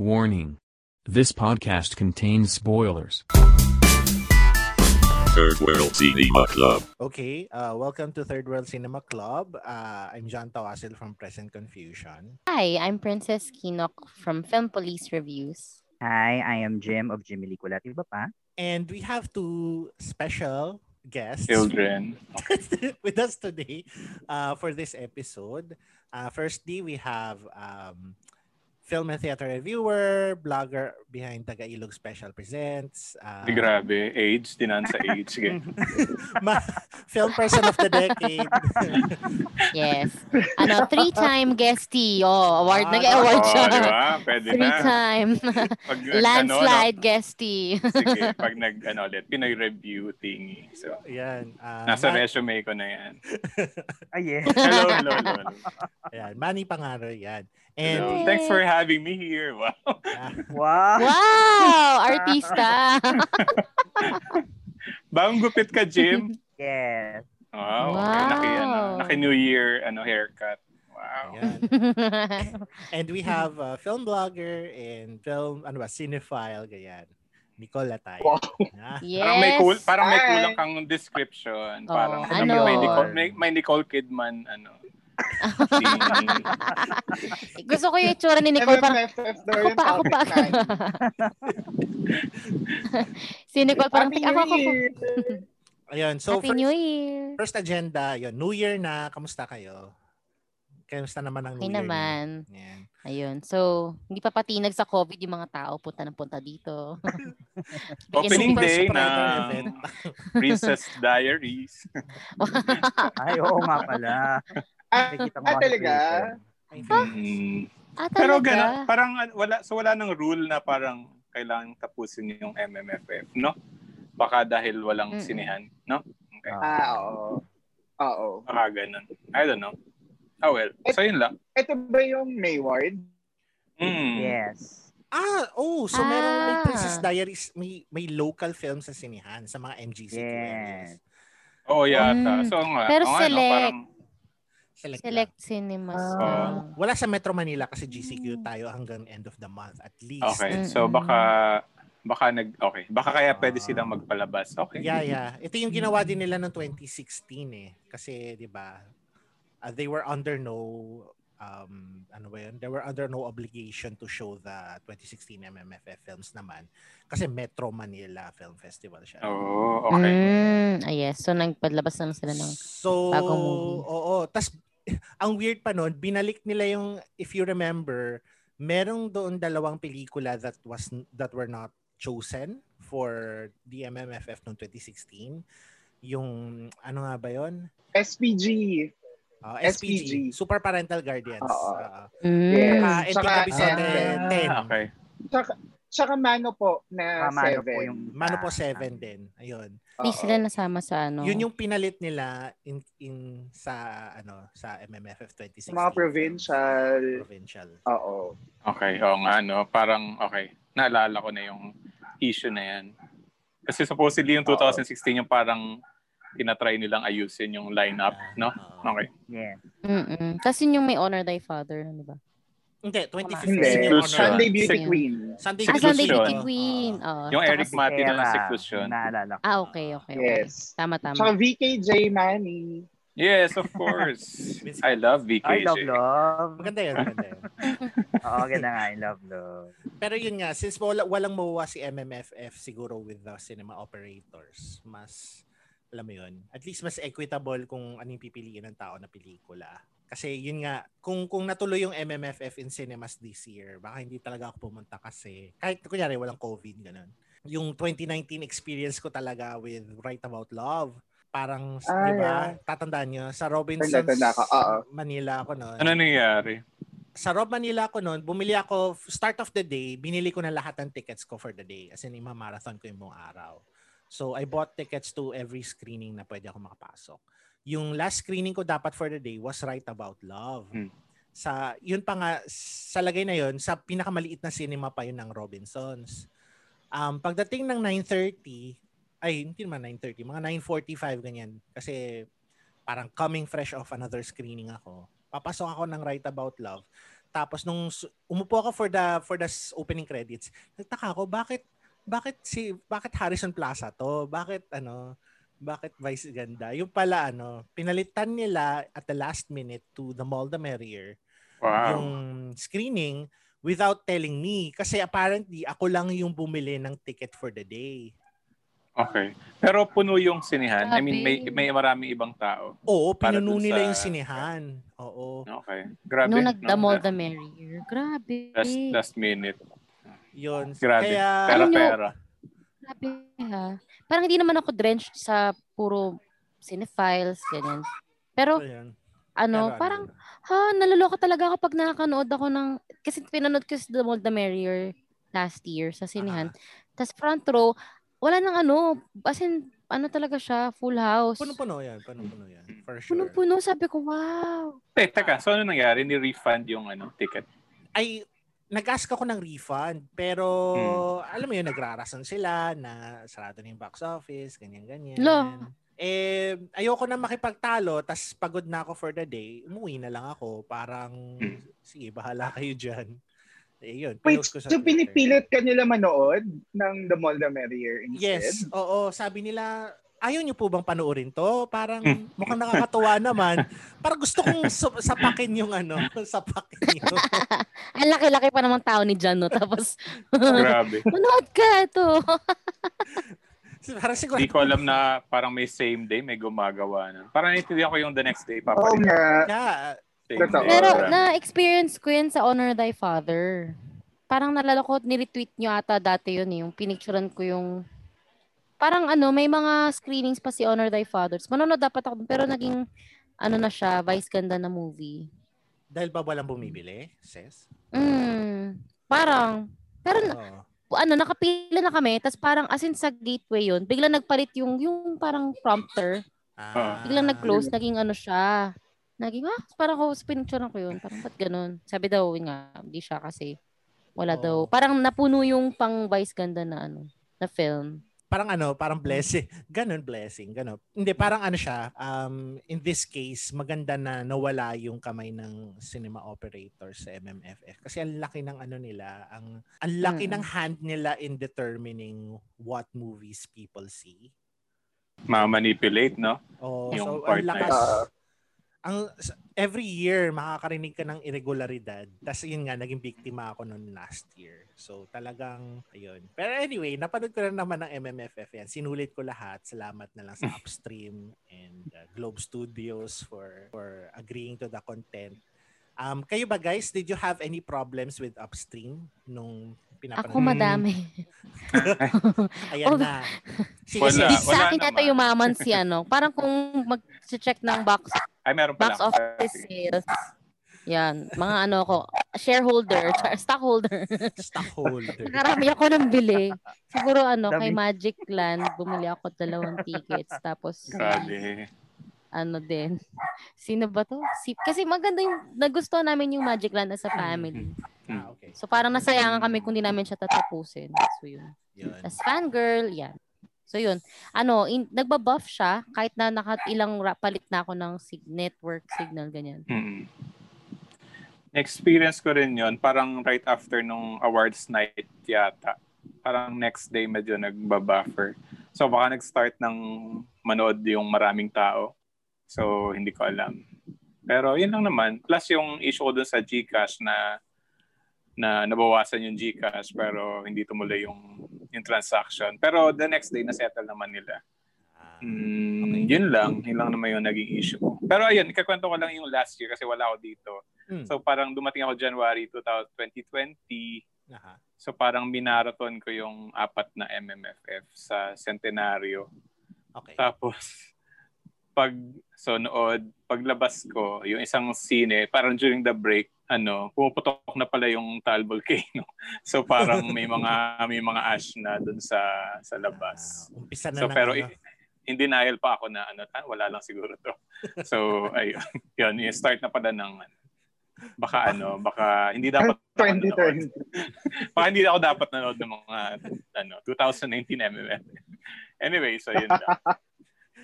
Warning. This podcast contains spoilers. Third World Cinema Club. Okay, uh, welcome to Third World Cinema Club. Uh, I'm John Tawasil from Present Confusion. Hi, I'm Princess Kinok from Film Police Reviews. Hi, I am Jim of Jimmy Liculat. Iba pa? And we have two special guests Children. with us today uh, for this episode. Uh, firstly, we have um, film and theater reviewer, blogger behind Taga-Ilog Special Presents. Uh, Di grabe. Age. Dinan sa age. Sige. ma- film person of the decade. Yes. Ano, three-time guestee. Oh, award. Ah, Nag-award Oo, siya. di ba? Pwede na. Three-time. Pag, Landslide Ano, guestee. Sige, pag nag, ano ulit, Pinoy review thingy. So, Yan. Uh, nasa Ma- resume ko na yan. Ay, yes. Hello, hello, hello. hello. Yan. Manny Pangaro yan. Hello. And Thanks for having me here. Wow. Wow. Wow! Artista! Bagong gupit ka, Jim. Yes. Wow. Wow. Okay. Naki, ano, naki New Year ano, haircut. Wow. And we have a film blogger and film, ano ba, cinephile, ganyan. Nicole Latay. Ah, yes. Parang may cool, parang may kulang kang description. Oh, parang ano? may Nicole, may, may Nicole Kidman ano. Gusto ko yung itsura ni Nicole. Parang, ako pa, ako pa. si Nicole parang, Happy ako, ako, ako. Ayun, so Happy first, New Year! first agenda, yun, New Year na, kamusta kayo? Kamusta naman ang New Okay Year? naman. Yan. Ayun. So, hindi pa patinag sa COVID yung mga tao. Punta ng punta dito. Opening day event. Princess Diaries. Ay, oo nga pala. Ah, ah, ang talaga? Mm. ah, Pero gana, parang an- wala so wala nang rule na parang kailangan tapusin yung MMFF, no? Baka dahil walang Mm-mm. sinihan, no? Okay. Ah, oo. Oo. Baka ganun. I don't know. Ah, well. So, yun lang. Ito ba yung Mayward? Mm. Yes. Ah, oh, so meron may Ah. Princess Diaries, may may local film sa sinihan sa mga MGC Yes. Oo, yata. Mm. So, nga. Pero no, select. parang, Select. Select lang. cinemas. Ah. lang. Wala sa Metro Manila kasi GCQ tayo hanggang end of the month at least. okay. So, baka, baka nag, okay. Baka kaya pwede silang magpalabas. Okay. Yeah, yeah. Ito yung ginawa din nila noong 2016 eh. Kasi, di ba, uh, they were under no um ano ba yun? They were under no obligation to show the 2016 MMFF films naman kasi Metro Manila Film Festival siya. Oo, okay. Mm, ah, yes. So, nagpadlabas naman sila ng... So, bagong movie. oo. Tas, ang weird pa nun, binalik nila yung, if you remember, merong doon dalawang pelikula that was that were not chosen for the MMFF noong 2016. Yung, ano nga ba yon SPG. Uh, SPG, SPG. Super Parental Guardians. Oo. Uh, Mm. Yes. uh, Saka, Vicente, Ah, 10. okay. Tsaka, tsaka Mano po na Mamano po 7. yung... Mano po ah, 7 din. Ayun. Hindi sila nasama sa ano. Yun yung pinalit nila in in sa ano sa MMFF 2016. Mga provincial. Provincial. Oo. Okay, oo nga, no? Parang, okay. Naalala ko na yung issue na yan. Kasi supposedly yung 2016 yung parang tinatry nilang ayusin yung lineup, no? Oo. Okay. Yes. Mm-mm. Yun yung may Honor Thy Father, ano ba? Hindi, 2015 Hindi. yung honor. Sunday Beauty Sige. Queen. Sunday Ah, Seclusion. Sunday Beauty Beauty. Queen. Oo. Yung Tsaka Eric si- Mati na Sarah, seclusion. Naalala ko. Ah, okay, okay. okay. Yes. Tama, tama. Tsaka VKJ Manny. Yes, of course. I love VKJ. I love love. Maganda yun, maganda yun. Oo, ganda nga. I love love. Pero yun nga, since wala, walang mawawa si MMFF siguro with the cinema operators, mas, alam mo yun, at least mas equitable kung anong pipiliin ng tao na pelikula. Kasi yun nga, kung kung natuloy yung MMFF in cinemas this year, baka hindi talaga ako pumunta kasi, kahit kunyari walang COVID, ganun. Yung 2019 experience ko talaga with Write About Love, parang, Ah, di ba, yeah. tatandaan nyo, sa Robinsons. Manila ako noon. Ano nangyari? sa Rob Manila ako noon, bumili ako, start of the day, binili ko na lahat ng tickets ko for the day. As in, ima-marathon ko yung buong araw. So, I bought tickets to every screening na pwede ako makapasok. Yung last screening ko dapat for the day was Right About Love. Hmm. Sa, yun pa nga, sa lagay na yun, sa pinakamaliit na cinema pa yun ng Robinsons. Um, pagdating ng 9.30, ay, hindi naman 9.30, mga 9.45 ganyan. Kasi parang coming fresh off another screening ako. Papasok ako ng Right About Love. Tapos nung umupo ako for the for the opening credits, nagtaka ako bakit bakit si bakit Harrison Plaza to? Bakit ano? Bakit Vice Ganda? Yung pala ano, pinalitan nila at the last minute to the Mall the Merrier Wow. yung screening without telling me kasi apparently ako lang yung bumili ng ticket for the day. Okay. Pero puno yung sinihan. I mean, may Grabe. may maraming ibang tao. Oo, pinuno nila sa- yung sinihan. Oo. Okay. Grabe. Nung no? nagdamol the merrier. Grabe. Last, last minute. Yun. Grabe. Kaya Pera, Alam nyo- pera. Grabe ha. Parang hindi naman ako drenched sa puro cinephiles, ganyan. Pero Ayun. ano, Pero parang ano, ha, naloloka talaga kapag nakakanood ako ng, kasi pinanood ko sa The More The Merrier last year sa sinihan. Tapos front row, wala nang ano, as in, ano talaga siya, full house. Puno-puno yan. Puno-puno yan. For sure. Punong-puno, sabi ko, wow. Eh, teka. So, ano nangyari? Ni-refund yung ano, ticket? Ay, nag-ask ako ng refund. Pero, Hmm. alam mo yun, nagrarason sila na sarado na yung box office, ganyan-ganyan. Lo. Eh, ayoko na makipagtalo, tas pagod na ako for the day, umuwi na lang ako. Parang, Hmm. sige, bahala kayo dyan. Eh, yun. Wait, ko sa so Twitter. pinipilit ka nila manood ng The Mall the Merrier instead? Yes, oo. Sabi nila, ayaw niyo po bang panoorin to? Parang Hmm. mukhang nakakatuwa naman. Parang gusto kong sa- sapakin yung ano, sapakin yung... Ang laki-laki pa naman tao ni Jan, no? Tapos, Grabe. manood ka ito. Parang siguro, Hindi ko alam na parang may same day, may gumagawa na. Parang naintindihan ko yung the next day, Oo papalit. nga. yeah, day. Pero na-experience ko yun sa Honor Thy Father. Parang nalala ko, niretweet nyo ata dati yun eh, yung pinicturean ko yung parang ano, may mga screenings pa si Honor Thy Fathers. Manonood dapat ako, pero naging ano na siya, vice ganda na movie. dahil ba walang bumibili, sis? Mm, parang, pero Oo. ano, nakapila na kami, tas parang as in sa gateway yun, biglang nagpalit yung, yung parang prompter, Ah. biglang nag-close, naging ano siya, naging, ah, parang ko, pinicturean ko yun, parang ba't ganun? Sabi daw, nga, hindi siya kasi, wala Oo. daw, parang napuno yung pang vice ganda na ano, na film. Parang ano, parang blessing. Ganon, blessing. Ganon. Hindi, parang ano siya, um, in this case, maganda na nawala yung kamay ng cinema operators sa MMFF. Kasi ang laki ng ano nila, ang, ang laki Mm. ng hand nila in determining what movies people see. Ma-manipulate, no? Oh, Yung so part ang lakas. yun. Ang s- every year makakarinig ka ng irregularidad. Tapos yun nga naging biktima ako noon last year. So talagang ayun. Pero anyway, napanood ko na naman ng MMFF yan. Sinulit ko lahat. Salamat na lang sa Upstream and uh, Globe Studios for for agreeing to the content. Um, kayo ba guys, did you have any problems with Upstream nung pinapanood? Ako madami. Ayan Oh, na. Sige, Wala. sis. sa akin naman. yumaman si ano. Parang kung mag-check ng box Ay, meron pala. box office sales. Yan, mga ano ko, shareholder, char- stockholder. Stockholder. Nakarami ako ng bili. Siguro ano, kay Dami. Magic Land, bumili ako dalawang tickets. Tapos, Grabe. ano din. Sino ba to? Si, kasi maganda yung, nagustuhan namin yung Magic Land as a family. Ah, okay. So parang nasayangan kami kung di namin siya tatapusin. So yun. Yun. Tapos fangirl, yan. So yun. Ano, in, nagbabuff siya kahit na naka ilang palit na ako ng sig- network signal, ganyan. Mm. Experience ko rin yon parang right after nung awards night yata. Parang next day medyo nagbabuffer. So baka nag-start ng manood yung maraming tao. So hindi ko alam. Pero yun lang naman. Plus yung issue ko dun sa GCash na na nabawasan yung GCash pero hindi tumuloy yung yung transaction. Pero the next day na-settle naman nila. Mm, Yun lang. Yun lang naman yung naging issue ko. Pero ayun, ikakwento ko lang yung last year kasi wala ako dito. Hmm. So parang dumating ako January 2020. aha. So parang minarathon ko yung apat na MMFF sa Centenario. Okay. Tapos pag so nood, paglabas ko, yung isang scene, parang during the break, ano, pumuputok na pala yung Tal Volcano. So parang may mga may mga ash na dun sa sa labas. Umpisa na So ng pero ano. in denial pa ako na ano, ah, wala lang siguro to. So ayun, yun, yung start na pala ng ano, baka ano, baka hindi dapat ako nanood. 2020. Baka hindi ako dapat nanood ng mga ano, 2019 MMF. Anyway, so yun lang.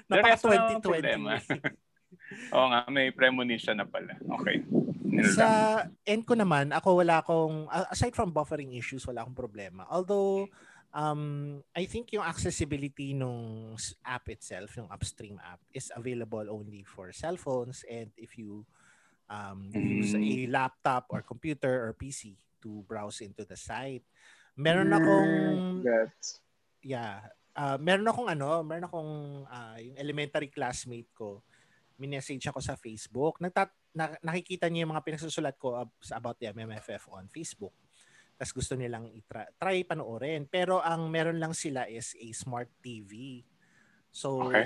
Namang 2020. problema. Oo nga, may premonition na pala. Okay. Sa end ko naman, ako wala akong, a- aside from buffering issues, wala akong problema. Although, um, I think yung accessibility nung app itself, yung upstream app, is available only for cell phones and if you um, use a Mm. laptop or computer or PC to browse into the site. Meron akong That's, yeah. Ah, meron akong ano, meron akong ah, yung elementary classmate ko. Minessage ako sa Facebook. Nagtat na- nakikita niya yung mga pinagsusulat ko ab- about the MMFF on Facebook. Tapos gusto nilang i-try try panoorin. Pero ang meron lang sila is a smart TV. So, Okay.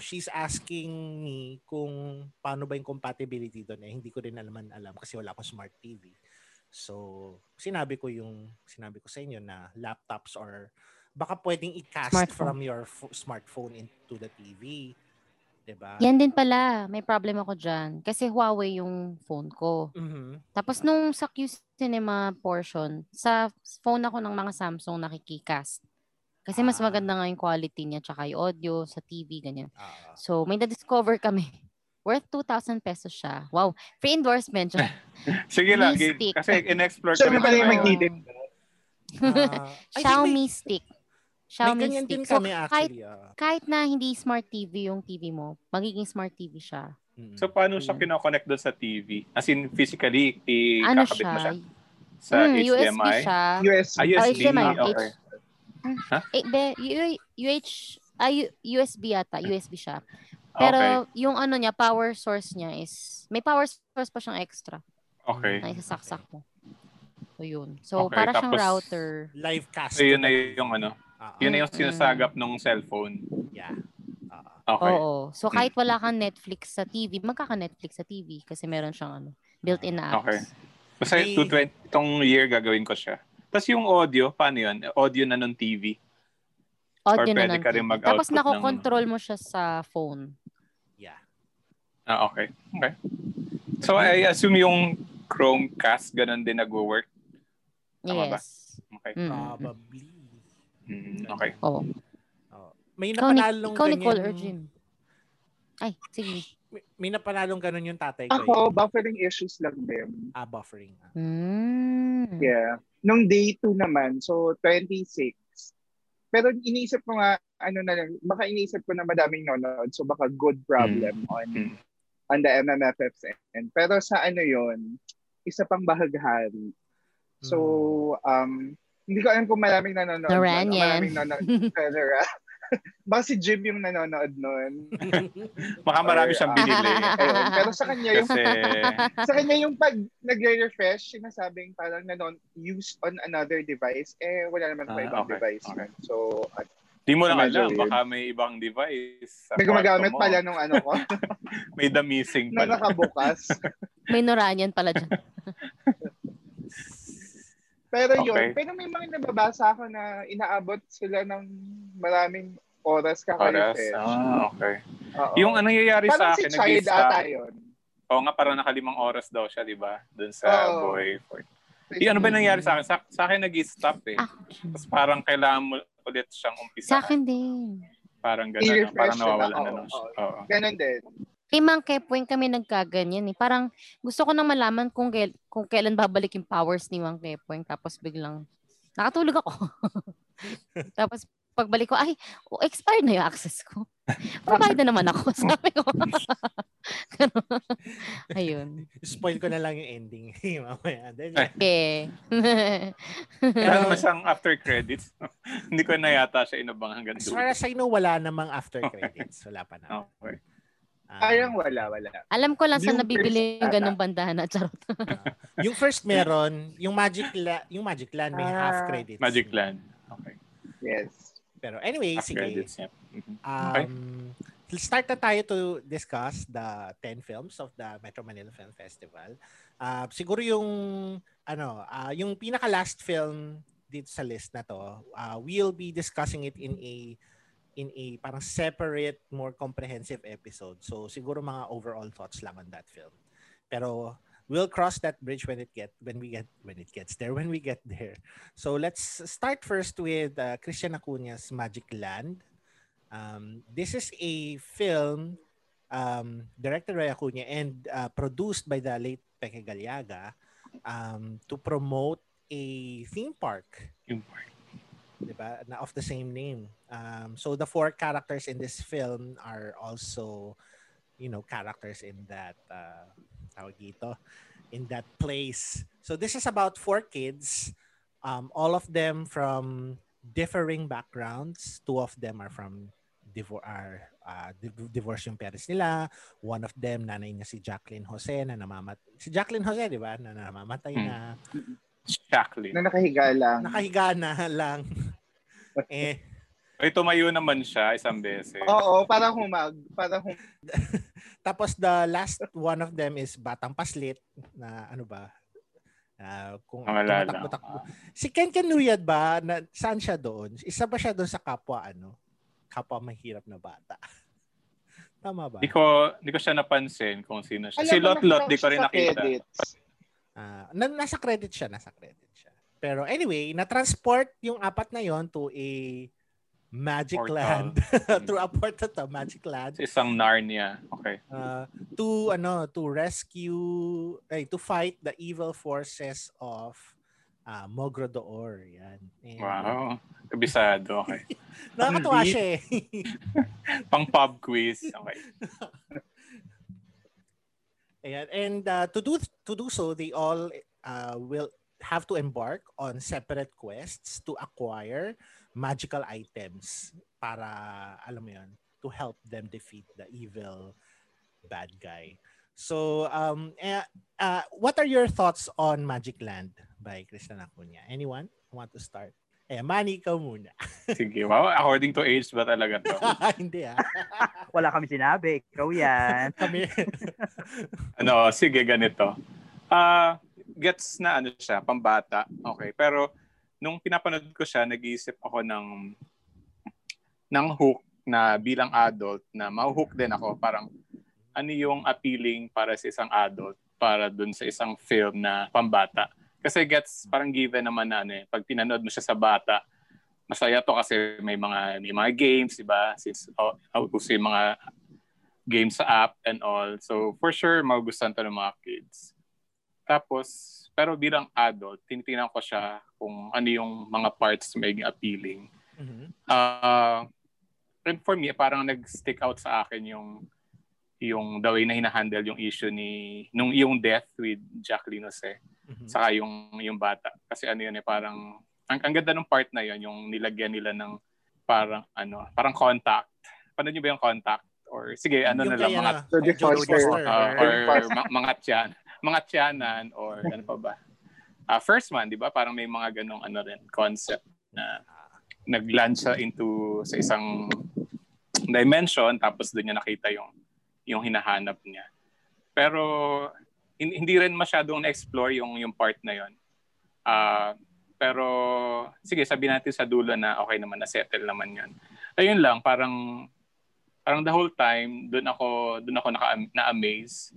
she's asking me kung paano ba yung compatibility doon. Eh, hindi ko rin naman alam kasi wala akong smart TV. So, sinabi ko yung sinabi ko sa inyo na laptops or baka pwedeng i-cast Smartphone. from your pho- smartphone into the TV. 'Di ba? Yan din pala. May problem ako dyan. Kasi Huawei yung phone ko. Mhm. Tapos nung sa Q Cinema portion, sa phone ako ng mga Samsung nakikicast. Kasi mas Ah. maganda nga yung quality niya tsaka yung audio sa TV, ganyan. Ah, So, may na-discover kami. Worth 2,000 pesos siya. Wow. Free endorsement. siya. Sige lang. Kasi in-explore so, ko ano rin pala yung magtitip? ah, I think Xiaomi may, Stick. May Xiaomi ganyan Stick. din So, kami kahit, actually. ah. kahit na hindi smart TV yung TV mo, magiging smart TV siya. Mm. So, paano siya Ayun. kinoconnect doon sa TV? As in, physically, ano i-kakabit siya? mo siya sa USB HDMI? siya. US. Ah, Oh, USB. HDMI. Okay. Eh, be, U- UH, ay, USB yata. USB siya. Pero Okay. yung ano niya, power source niya is, may power source pa siyang extra Okay. na isasaksak mo. So, yun. So, Okay, para siyang router. Live cast. So, yun na yung ano. Ah, Yun na yung sinasagap ng cellphone. Yeah. Ah, Okay. Oo. So, kahit wala kang Netflix sa TV, magkaka-Netflix sa TV kasi meron siyang ano, built-in na apps. Okay. Basta May- 220, itong year gagawin ko siya. Tapos yung audio, paano yun? Audio na ng TV. Audio Or na ng ka rin TV. mag-output Tapos, ng- nakokontrol mo siya sa phone. yeah. Ah, okay. Okay. So, I assume yung Chromecast, ganun din nag-work. Tama ba? Yes. Okay. Mm. Probably. Mm, okay. Oo. Oh. May Ikaw, napanalong ikaw ganyan. Nicole or Jim? Ay, sige. May, may napanalong ganun yung tatay ko. Ako, eh. buffering issues lang din. Ah, buffering. Ah. Mm. Yeah. Nung day 2 naman, so 26. Pero iniisip ko nga, ano na lang, baka iniisip ko na madaming nanonood, so baka good problem on Mm. on the MMFF's end. Pero sa ano yon isa pang bahaghari. So, um, hindi ko alam kung maraming nanonood. Yan. Maraming nanonood. Pero, baka si Jim yung nanonood nun. Baka marami siyang binili. Ayun. Pero sa kanya yung Kasi, sa kanya yung pag nagre-refresh, sinasabing parang nanon used on another device, eh wala naman pa Ah, ibang okay, device. okay. So, at di mo lang alam. weird. Baka may ibang device. May gumagamit pala nung ano ko, May the missing na pala. nakabukas. May Noranian pala dyan. Pero Okay. yun, pero may mga nababasa ako na inaabot sila ng maraming oras Oras. kaka-refresh. Ah, okay. Oo. Yung anong nangyayari parang sa si akin, child nag-stop. ata yun. Oo nga, parang nakalimang oras daw siya, di ba? Doon sa Oo. Boy Fort. Yung ano ba nangyari sa akin? Sa, sa akin nag-stop eh. Ah, Tapos parang kailangan mo ulit siyang umpisa. sa akin din. Parang gano'n. Parang nawawala na, na oo, lang siya. oo. Oo. Ganon din. Kay Mang Kepwing kami nagkaganyan eh. Parang gusto ko nang malaman kung, kail- kung kailan babalik yung powers ni Mang Kepwing. Tapos biglang, nakatulog ako. Tapos pagbalik ko, ay, oh, expired na yung access ko. Babayad na naman ako. Sabi ko. Ayun. Spoil ko na lang yung ending. Mamaya. Then, Ay. Okay. Pero- naman siyang after credits. Hindi ko na yata siya inabang hanggang as dulo. far as I know, wala namang after credits. Wala pa na. Okay. Ah, Parang wala, wala. Alam ko lang saan Bloopers nabibili yung ganong bandana. Charot. ah. yung first meron, yung Magic La- yung Magic Land may half Ah. credits. Magic Land. Okay. Yes. Pero anyway, Half sige. credits, yeah. Mhm. Um, start na tayo to discuss the 10 films of the Metro Manila Film Festival. Uh, siguro yung ano, ah, yung pinaka last film dito sa list na to, uh, we'll be discussing it in a in a parang separate, more comprehensive episode. So siguro mga overall thoughts lang on that film. Pero we'll cross that bridge when it get when we get when it gets there when we get there. So let's start first with uh, Christian Acuña's Magic Land. Um, this is a film um, directed by Acuna and uh, produced by the late Peque Galiaga um, to promote a theme park Yung na of the same name. Um, so the four characters in this film are also, you know, characters in that uh, tawag dito, in that place. So this is about four kids, um, all of them from differing backgrounds. Two of them are from divor are uh, div- divorce yung parents nila. One of them, nanay niya si Jacqueline Jose na namamat. Si Jacqueline Jose, di ba? Na namamatay Hmm. na. Jacqueline. Na nakahiga lang. Nakahiga na lang. eh, Ay, tumayo naman siya isang beses. Oo, parang humag. Parang hum- Tapos the last one of them is Batang Paslit na ano ba? Ah, kung Malala. tumatakbo-takbo. Si Ken Canuyad ba, na, saan siya doon? Isa ba siya doon sa kapwa ano? Kapwa mahirap na bata. Tama ba? Di ko, di ko siya napansin kung sino siya. Alam si Lot Lot, di ko rin nakita. credits. Ah, na, nasa credit siya, nasa credit siya. Pero anyway, na-transport yung apat na yon to a magic Portal. land. Through a portal to magic land. Sa isang Narnia. Okay. uh, to ano to rescue ay to fight the evil forces of uh, Mogrodoor yan. And Wow. Kabisado. Okay. Nakakatuwa siya eh. Pang pub quiz. Okay. Ayan. And uh, to do to do so, they all uh, will have to embark on separate quests to acquire magical items para alam mo 'yon, to help them defeat the evil bad guy. So, um, eh, uh, what are your thoughts on Magic Land by Kristen Acuña? Anyone want to start? Eh, Manny, ikaw muna. Sige. Wow. According to age ba talaga to? Hindi ah. Wala kami sinabi. Ikaw yan. Kami, ano, sige, ganito. Ah, gets na ano siya, pambata. Okay. Pero nung pinapanood ko siya, nag-iisip ako ng ng hook na bilang adult na mahuhook din ako. Parang ano yung appealing para sa isang adult para dun sa isang film na pambata. Kasi gets parang given naman na ano eh, pag pinanood mo siya sa bata, masaya to kasi may mga may mga games, di ba? Since oh, oh, uso yung mga games sa app and all. So for sure magugustuhan to ng mga kids. Tapos pero bilang adult, tinitingnan ko siya kung ano yung mga parts na appealing. Mhm. Uh, and for me, parang nag-stick out sa akin yung yung the way na hinahandle yung issue ni nung yung death with Jacqueline Jose Mhm. saka yung yung bata. Kasi ano yun eh parang ang, ang ganda ng part na yun yung nilagyan nila ng parang ano parang contact. Paano niyo ba yung contact? Or sige ano Yung na lang mga Jodie Foster. Uh, or ma- mga tiyan mga tiyanan or ano pa ba? Ah, first man di ba? Parang may mga ganong ano rin concept na nag-land siya into sa isang dimension tapos doon niya nakita yung yung hinahanap niya. Pero hindi rin masyadong na-explore yung yung part na yon. Ah, pero sige, sabihin natin sa dulo na okay naman na settle naman 'yon. Ayun lang, parang parang the whole time doon ako doon ako naka na-amaze.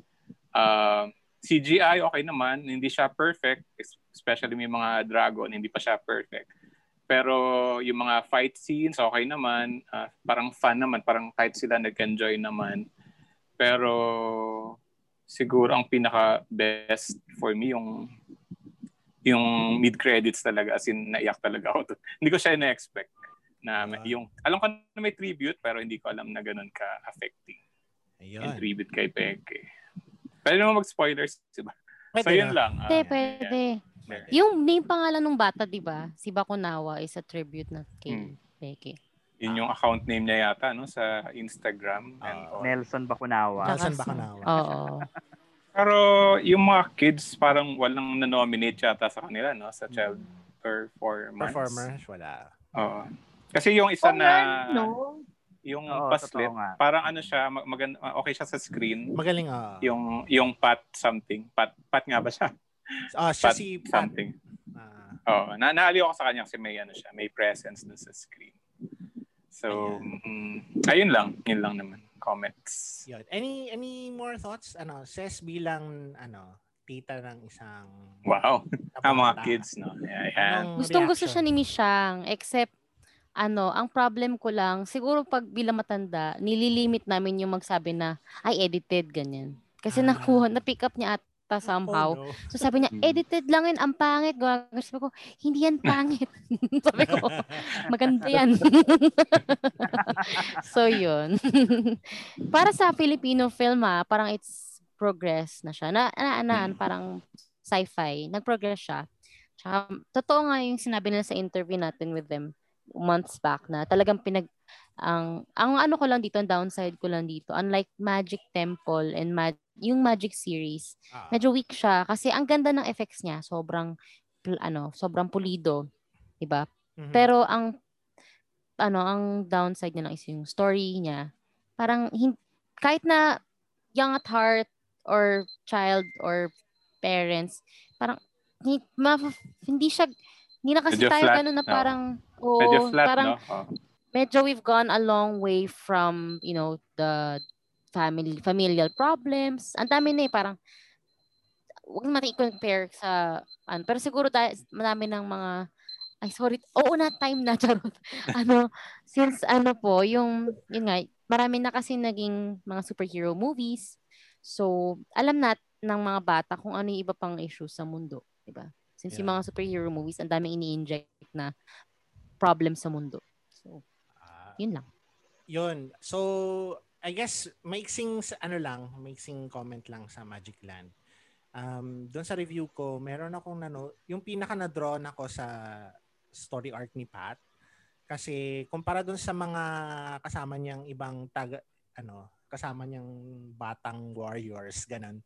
Ah, CGI okay naman, hindi siya perfect, especially may mga dragon, hindi pa siya perfect. Pero yung mga fight scenes, okay naman. Ah, parang fun naman. Parang kahit sila nag-enjoy naman. Pero siguro ang pinaka-best for me yung yung mid-credits talaga. As in, naiyak talaga ako. hindi ko siya na-expect. Na may- Ah. yung, alam ko na may tribute, pero hindi ko alam na ganun ka-affecting. Yung Ayun. tribute kay Peke. Pwede naman mag-spoilers, diba? Pwede So, yun na. lang. ah. Pwede, yeah, pwede. Yeah. Yung name pangalan ng bata, di ba? Si Bakunawa is a tribute na kay Hmm. Peke. Yun yung account name niya yata no sa Instagram and Ah. all. Nelson Bakunawa. Nelson Bacanawa. Oo. Pero yung mga kids parang walang na-nominate yata sa kanila no sa child performance. Performers, wala. Oo. Kasi yung isa Oo na nga, no? yung Oo, paslit, parang ano siya mag- magan- okay siya sa screen. Magaling ah. Yung yung Pat something. Pat Pat nga ba siya? Ah, siya Pat si Pat. something. Ah, Oo, na naaliw ako sa kanya kasi may ano siya, may presence dun sa screen. So, mm, ayun lang, yun lang naman. Comments. yun. Any any more thoughts? Ano, Ses bilang ano, tita ng isang Wow. Ah, mga kids, no? Yeah, yeah. Gustong gusto siya ni Mishang, except ano, ang problem ko lang, siguro pag bilang matanda, nililimit namin yung magsabi na, ay, edited, ganyan. Kasi Ah. nakuha, na-pick up niya ata somehow. Oh, no. So sabi niya, Hmm. edited lang yun, ang pangit. Sabi ko, hindi yan pangit. sabi ko, maganda yan. so yun. Para sa Filipino film ah, parang it's progress na siya. Na, na, na, Mm. parang sci-fi. Nag-progress siya. Tsaka, totoo nga yung sinabi nila sa interview natin with them months back na talagang pinag ang ang ano ko lang dito, ang downside ko lang dito, unlike Magic Temple and Mag, yung Magic series, Ah. medyo weak siya kasi ang ganda ng effects niya, sobrang pl- ano, sobrang pulido, 'di ba? Mhm. Pero ang ano, ang downside niya lang is yung story niya. Parang hin- kahit na young at heart or child or parents, parang hi- ma- hindi siya hindi na kasi Medyo tayo flat, ganun na no? parang oo, Medyo flat, parang no? Oh. medyo we've gone a long way from, you know, the family familial problems. Ang dami na eh, parang huwag natin i-compare sa ano, pero siguro dahil marami ng mga ay sorry, oo na time na charot. ano, since ano po, yung yun nga, marami na kasi naging mga superhero movies. So, alam nat ng mga bata kung ano yung iba pang issues sa mundo, 'di ba? Since yung Yeah. mga superhero movies, ang daming ini-inject na problem sa mundo. So, Ah, yun lang. yun. So, I guess, mixing, ano lang, mixing comment lang sa Magic Land. Um, doon sa review ko, meron akong nano, yung pinaka na-draw na ko sa story arc ni Pat. Kasi, kumpara doon sa mga kasama niyang ibang taga, ano, kasama niyang batang warriors, ganun.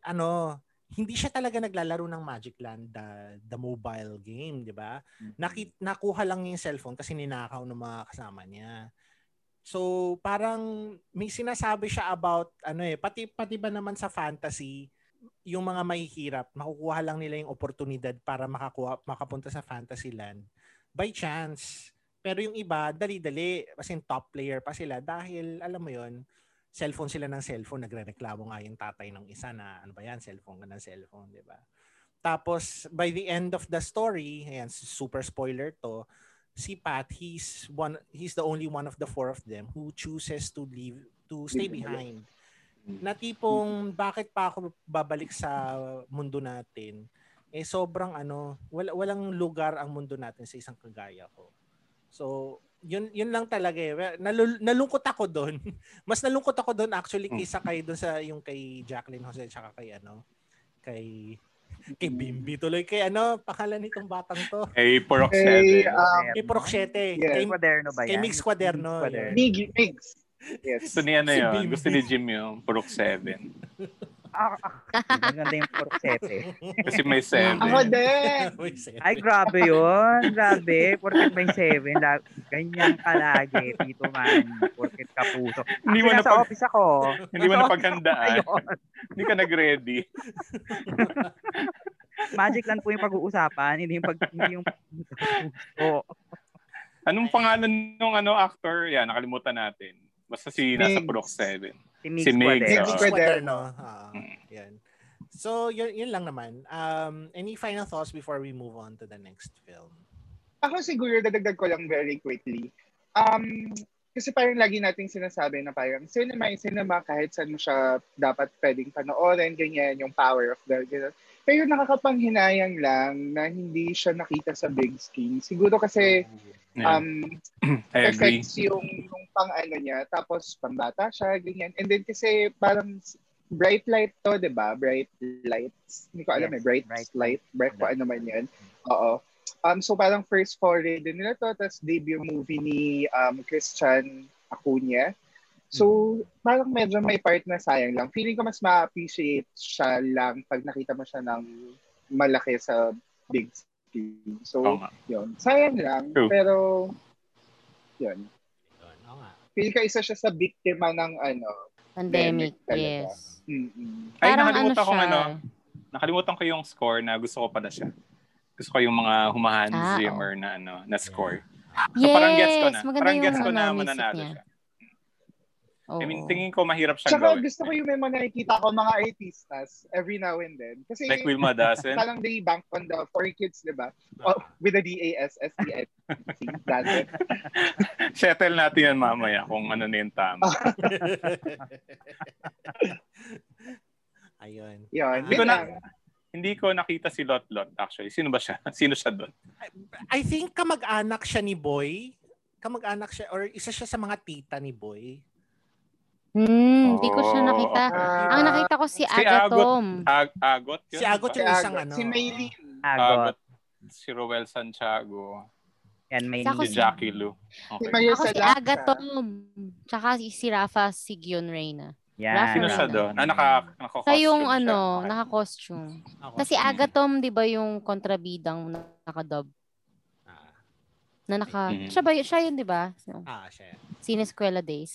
Ano, hindi siya talaga naglalaro ng Magic Land, the, the mobile game, di ba? Nakit, nakuha lang niya yung cellphone kasi ninakaw ng mga kasama niya. So, parang may sinasabi siya about ano eh, pati pati ba naman sa fantasy, yung mga mahihirap, makukuha lang nila yung oportunidad para makakuha makapunta sa fantasy land by chance. Pero yung iba, dali-dali, kasi top player pa sila dahil alam mo yon cellphone sila ng cellphone, nagrereklamo nga yung tatay ng isa na ano ba yan, cellphone ka ng cellphone, di ba? Tapos, by the end of the story, ayan, super spoiler to, si Pat, he's one he's the only one of the four of them who chooses to leave to stay behind. Na tipong bakit pa ako babalik sa mundo natin? Eh sobrang ano, wala, walang lugar ang mundo natin sa isang kagaya ko. So, yun yun lang talaga eh. Nalul- nalungkot ako doon. Mas nalungkot ako doon actually kaysa kay doon sa yung kay Jacqueline Jose tsaka kay ano, kay kay Bimbi tuloy kay ano, pangalan nitong batang to. Kay Porok Kay, 7. um, Kay Proxete. Yes. Kay, Kwaderno ba yan? kay Mix Quaderno. Quaderno. Migs. Yes. Gusto niya na Si yun. Bimbi. Gusto ni Jim yung Porok 7. Ah, ah, maganda yung sete. Kasi may 7. Ako din. Ay, grabe yun. Grabe. Porket may seven. La- ganyan ka lagi, Tito Man. Porket kapuso. Hindi mo nasa napag- office ako. Hindi mo office ako Hindi ka nag-ready. Magic lang po yung pag-uusapan. Hindi yung pag... Hindi yung puso. Anong pangalan nung ano actor? Yan, nakalimutan natin. Basta si nasa. Porok 7. Si Mix Si Migs, Quaderno. Oo. Quaderno. Ah, Mm. yan. So, yun, yun lang naman. Um, any final thoughts before we move on to the next film? Ako siguro, dadagdag ko lang very quickly. Um, kasi parang lagi nating sinasabi na parang cinema is cinema kahit saan mo siya dapat pwedeng panoorin, ganyan, yung power of the, ganyan. Pero nakakapanghinayang lang na hindi siya nakita sa big screen. Siguro kasi Yeah. um, I agree. effects yung, yung pang ano niya, tapos pambata siya, ganyan. And then kasi parang bright light to, di ba? Bright lights. Hindi ko alam Yes, eh, bright, bright light, bright ko ano man yan. Oo. Um, so parang first foray din nila to, tapos debut movie ni um, Christian Acuna. So, parang medyo may part na sayang lang. Feeling ko mas ma-appreciate siya lang pag nakita mo siya ng malaki sa big screen. So, nga. yun. Sayang lang, True. pero yun. Oo nga. Feel ka isa siya sa biktima ng ano. Pandemic, Pandemic talaga. yes. Mm-mm. Ay, Parang ano nakalimutan ko siya. ano. Nakalimutan ko yung score na gusto ko pala siya. Gusto ko yung mga humahan Ah, Zimmer na ano na score. Yes, So parang gets ko na. maganda Parang yung gets ko ano, na mananalo niya. siya. Oo. I mean, tingin ko mahirap siyang Tsaka gawin. gusto ko yung may mga nakikita ko mga artistas every now and then. Kasi Like Wilma Dazen. parang they bank on the four kids, di ba? Oh, with the D-A-S-S-E-N. Dazen. Settle natin yan mamaya kung ano na yung tama. Ayun. Yun. Hindi ko na, hindi ko nakita si Lot Lot actually. Sino ba siya? Sino siya doon? I think kamag-anak siya ni Boy. Kamag-anak siya or isa siya sa mga tita ni Boy. Hmm, hindi ko siya nakita. Ah, Ang nakita ko si Si Agot. Agatom. Ag Agot yun? Si Agot yung si isang Agot. ano. Si Maylin. Agot. Agot. Si Roel Santiago. Yan, may Sa Ako Si si- Jackie Lu. Si Okay. Ako si. Agatom. Tsaka si, si Rafa Sigion Reyna. Yan. Sino siya doon? Ah, naka, naka Sa yung siya. ano, naka-costume. Ako. Kasi Agatom, di ba yung kontrabidang nakadub? Na naka... Mhm. Siya ba yun? Siya yun, di ba? ah, siya. Sineskwela days.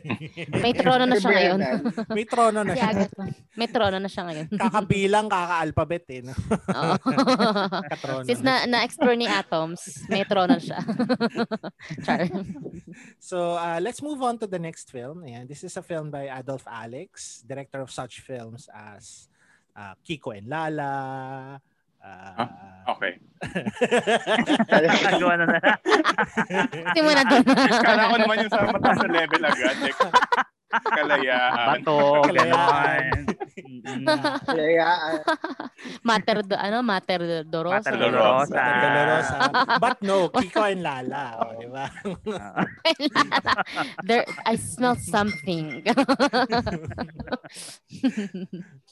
May trono na siya ngayon. May trono na si siya. May trono na siya ngayon. Kakabilang, kaka-alphabet eh. No? Oo. Katrono Since na. na, na-explore ni Atoms, may trono siya. Char. So uh, let's move on to the next film. Ayan, this is a film by Adolf Alex, director of such films as uh, Kiko and Lala. Uh, Okay. Nagawa na na. Simula doon. Kala ko naman yung sa mataas na level agad. Like, kalayaan. Bato, Kalayaan. ah, Mater, do, ano, Mater Dorosa. Mater Dolorosa. Dolorosa. Dolorosa. But no, Kiko and Lala. O, di ba? There, I smell something.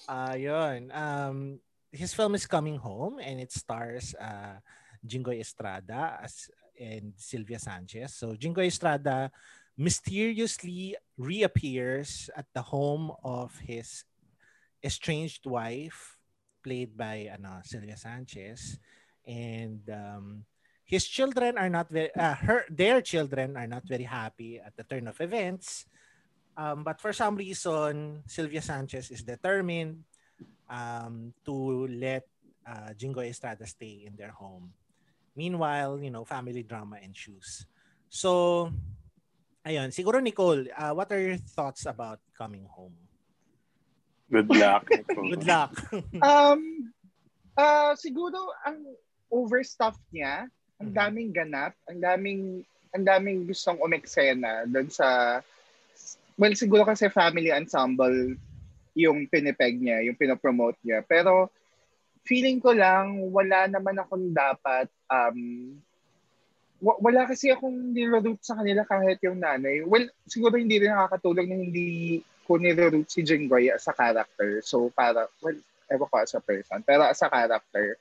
Uh, yun. Um, his film is Coming Home and it stars uh, Jingoy Estrada as and Sylvia Sanchez. So Jingoy Estrada mysteriously reappears at the home of his estranged wife, played by ano, Sylvia Sanchez, and um, his children are not very uh, her their children are not very happy at the turn of events. Um, but for some reason, Sylvia Sanchez is determined um, to let uh, Jingo Estrada stay in their home. Meanwhile, you know, family drama ensues. So, ayun, siguro Nicole, uh, what are your thoughts about coming home? Good luck. Good luck. um, ah siguro, ang overstuff niya, ang daming ganap, ang daming, ang daming gustong umeksena doon sa, well, siguro kasi family ensemble yung pinipeg niya, yung pinopromote niya. Pero, feeling ko lang, wala naman akong dapat, um, wa- wala kasi akong niroot sa kanila kahit yung nanay. Well, siguro hindi rin nakakatulong na hindi ko niroot si Jinggoy as a character. So, para, well, ewan ko as a person, pero as a character,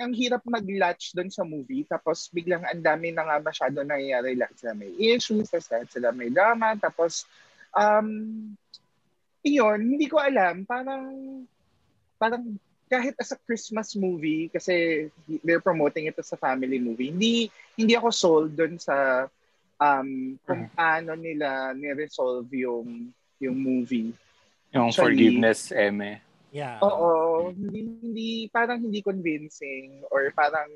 ang hirap mag-latch doon sa movie tapos biglang ang dami na nga masyado nangyayari lahat sila may issues, lahat sila may drama, tapos um, iyon, hindi ko alam, parang parang kahit as a Christmas movie kasi they're promoting it as a family movie, hindi hindi ako sold doon sa um, kung paano nila ni-resolve yung yung movie. Yung Actually- forgiveness, Eme. yeah. Oo, hindi, hindi parang hindi convincing or parang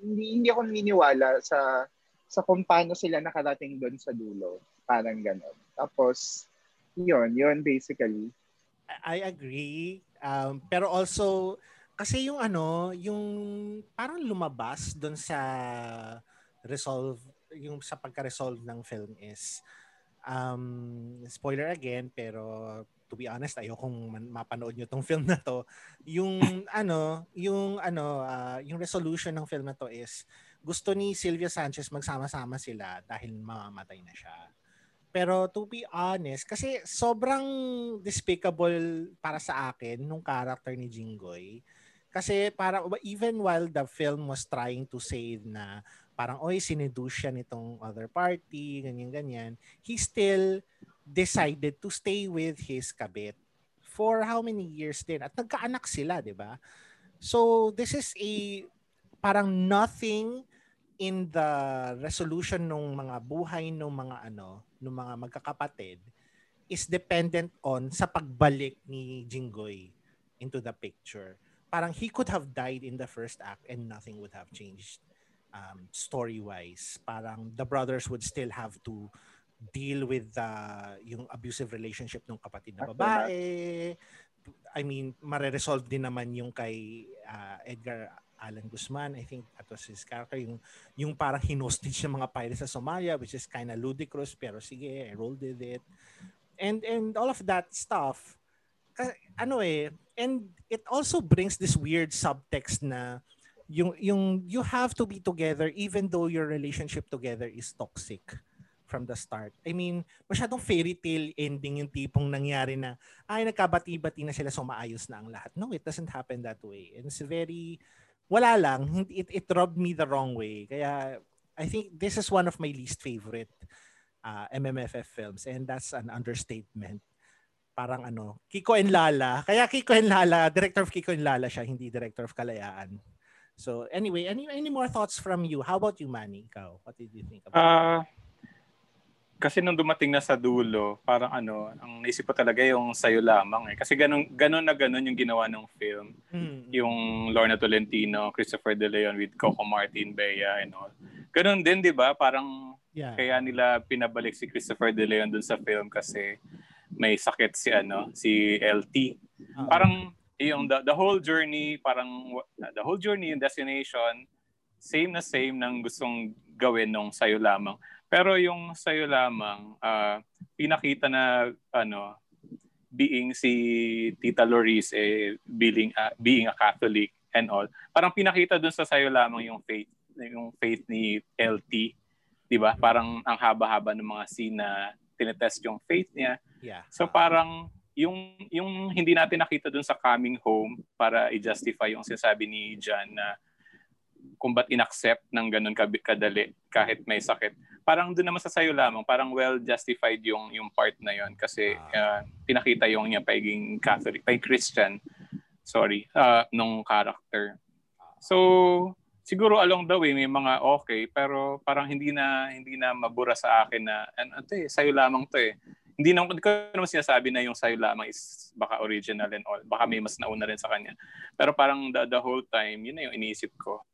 hindi hindi ako naniniwala sa sa kung paano sila nakarating doon sa dulo. Parang ganon. Tapos, yun, yun basically. I agree. Um, pero also, kasi yung ano, yung parang lumabas doon sa resolve, yung sa pagka-resolve ng film is, um, spoiler again, pero to be honest, ayokong mapanood nyo tong film na to. Yung ano, yung ano, ah, yung resolution ng film na to is, gusto ni Sylvia Sanchez magsama-sama sila dahil mamamatay na siya. Pero to be honest, kasi sobrang despicable para sa akin nung character ni Jinggoy. Kasi para even while the film was trying to say na parang oy sineduce nitong other party, ganyan-ganyan, he still decided to stay with his kabit for how many years din. At nagkaanak sila, di ba? So this is a parang nothing in the resolution ng mga buhay ng mga ano, ng mga magkakapatid is dependent on sa pagbalik ni Jinggoy into the picture. Parang he could have died in the first act and nothing would have changed um, story-wise. Parang the brothers would still have to deal with uh, yung abusive relationship ng kapatid na babae. I mean, mare-resolve din naman yung kay uh, Edgar Allan Guzman. I think that was his character. Yung, yung parang hinostage ng mga pirates sa Somalia, which is kind of ludicrous, pero sige, I rolled with it. And, and all of that stuff, ano eh, and it also brings this weird subtext na yung, yung you have to be together even though your relationship together is toxic from the start. I mean, masyadong fairy tale ending yung tipong nangyari na, ay, nagkabati-bati na sila so maayos na ang lahat. No, it doesn't happen that way. And it's very, wala lang, it, it rubbed me the wrong way. Kaya, I think this is one of my least favorite uh, MMFF films and that's an understatement. Parang ano, Kiko and Lala. Kaya Kiko and Lala, director of Kiko and Lala siya, hindi director of Kalayaan. So anyway, any any more thoughts from you? How about you, Manny? Ikaw, what did you think about Ah, kasi nung dumating na sa dulo, parang ano, ang naisip ko talaga yung sayo lamang eh. Kasi ganun, ganun na ganun yung ginawa ng film. Mm, Yung Lorna Tolentino, Christopher De Leon with Coco Martin, Bea and all. Ganun din, di ba? Parang yeah. kaya nila pinabalik si Christopher De Leon dun sa film kasi may sakit si ano, si LT. Ah. Parang yung the, the whole journey, parang the whole journey and destination, same na same ng gustong gawin nung sayo lamang. Pero yung sayo lamang, ah, pinakita na ano, being si Tita Loris eh being a, being a Catholic and all. Parang pinakita dun sa sayo lamang yung faith yung faith ni LT, 'di ba? Parang ang haba-haba ng mga scene na tinetest yung faith niya. yeah. So parang yung yung hindi natin nakita dun sa coming home para i-justify yung sinasabi ni John na kung ba't inaccept ng ganun kadali kahit may sakit. Parang doon naman sa sayo lamang, parang well justified yung yung part na yon kasi uh, pinakita yung niya pagiging Catholic, pay Christian, sorry, uh, nung character. So siguro along the way may mga okay pero parang hindi na hindi na mabura sa akin na ano to eh, sayo lamang to eh. Hindi naman hindi ko naman sinasabi na yung sayo lamang is baka original and all. Baka may mas nauna rin sa kanya. Pero parang the, the whole time, yun na yung iniisip ko.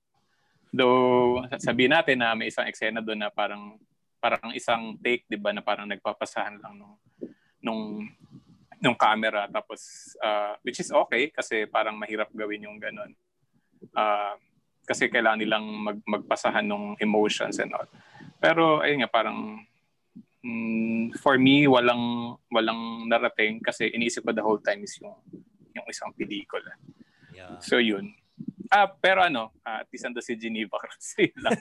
Though sabihin natin na may isang eksena doon na parang parang isang take 'di ba na parang nagpapasahan lang nung nung nung camera tapos uh, which is okay kasi parang mahirap gawin yung ganun. Uh, kasi kailangan nilang mag, magpasahan ng emotions and all. Pero ayun nga parang mm, for me walang walang narating kasi iniisip ko the whole time is yung yung isang pelikula. Yeah. So yun. Ah, pero ano, uh, at least ando si Geneva kasi lang.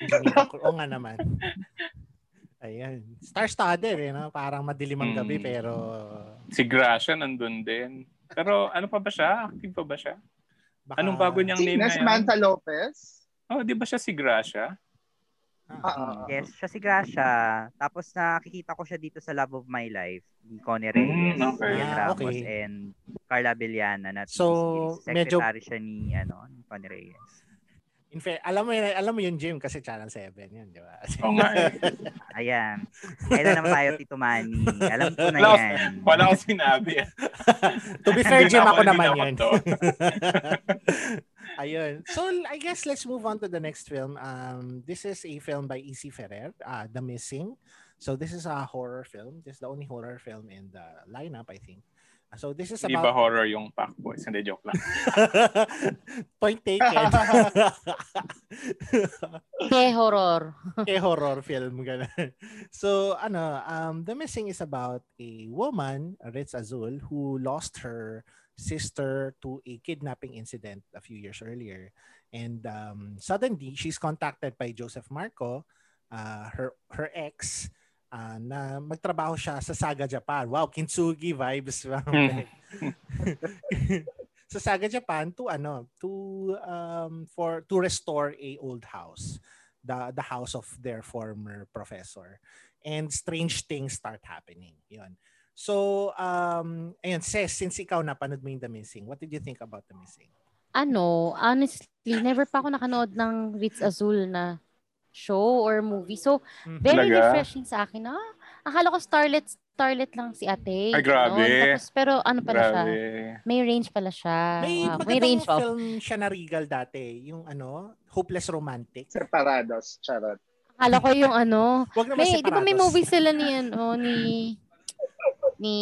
Geneva. Oo nga naman. Ayan. Star-studded eh, no? Parang madilim ang gabi Mm. pero si Gracia nandun din. Pero ano pa ba siya? Active pa ba siya? baka... Anong bago niyang name Sina ngayon? Samantha Lopez? Oh, di ba siya si Gracia? Ah, Ah, Yes, siya si Gracia. Tapos nakikita ko siya dito sa Love of My Life ni Connie Reyes, Mm, okay. Ian Ah, Ramos, okay. and Carla Bellana na So, medyo- secretary siya ni, ano, ni Connie Reyes. In fair, alam mo yun, alam mo yung Jim kasi Channel 7 yun, di ba? Oo nga eh. Ayan. Kailan naman tayo, Tito Manny? Alam ko na Wala, yan. wala akong sinabi. to be fair, Jim, ako naman yun. to. Ayun. So, I guess let's move on to the next film. Um, this is a film by E.C. Ferrer, uh, The Missing. So, this is a horror film. This is the only horror film in the lineup, I think. Uh, So, this is Hindi ba about... horror yung Pac Boys? Hindi, joke lang. Point taken. Ke horror. a horror film ganun. So ano, um The Missing is about a woman, Ritz Azul, who lost her sister to a kidnapping incident a few years earlier. And um suddenly she's contacted by Joseph Marco, uh, her her ex uh, na magtrabaho siya sa Saga Japan. Wow, kintsugi vibes. sa Saga Japan to ano, to um for to restore a old house the the house of their former professor. And strange things start happening. Yun. So, um, ayun, Ses, since ikaw napanood mo yung The Missing, what did you think about The Missing? Ano, honestly, never pa ako nakanood ng Ritz Azul na show or movie. So, Mhm. very Talaga? refreshing sa akin. Ah, akala ko starlet, starlet lang si ate. Ay, grabe. Ganon. Tapos, pero ano pala siya? Grabe. May range pala siya. May Wow, magandang may range of. film siya na Regal dati, yung ano, Hopeless Romantic. Separados, charot. Akala ko yung ano. Wag naman May, di ba may movie sila ni, ano, ni, ni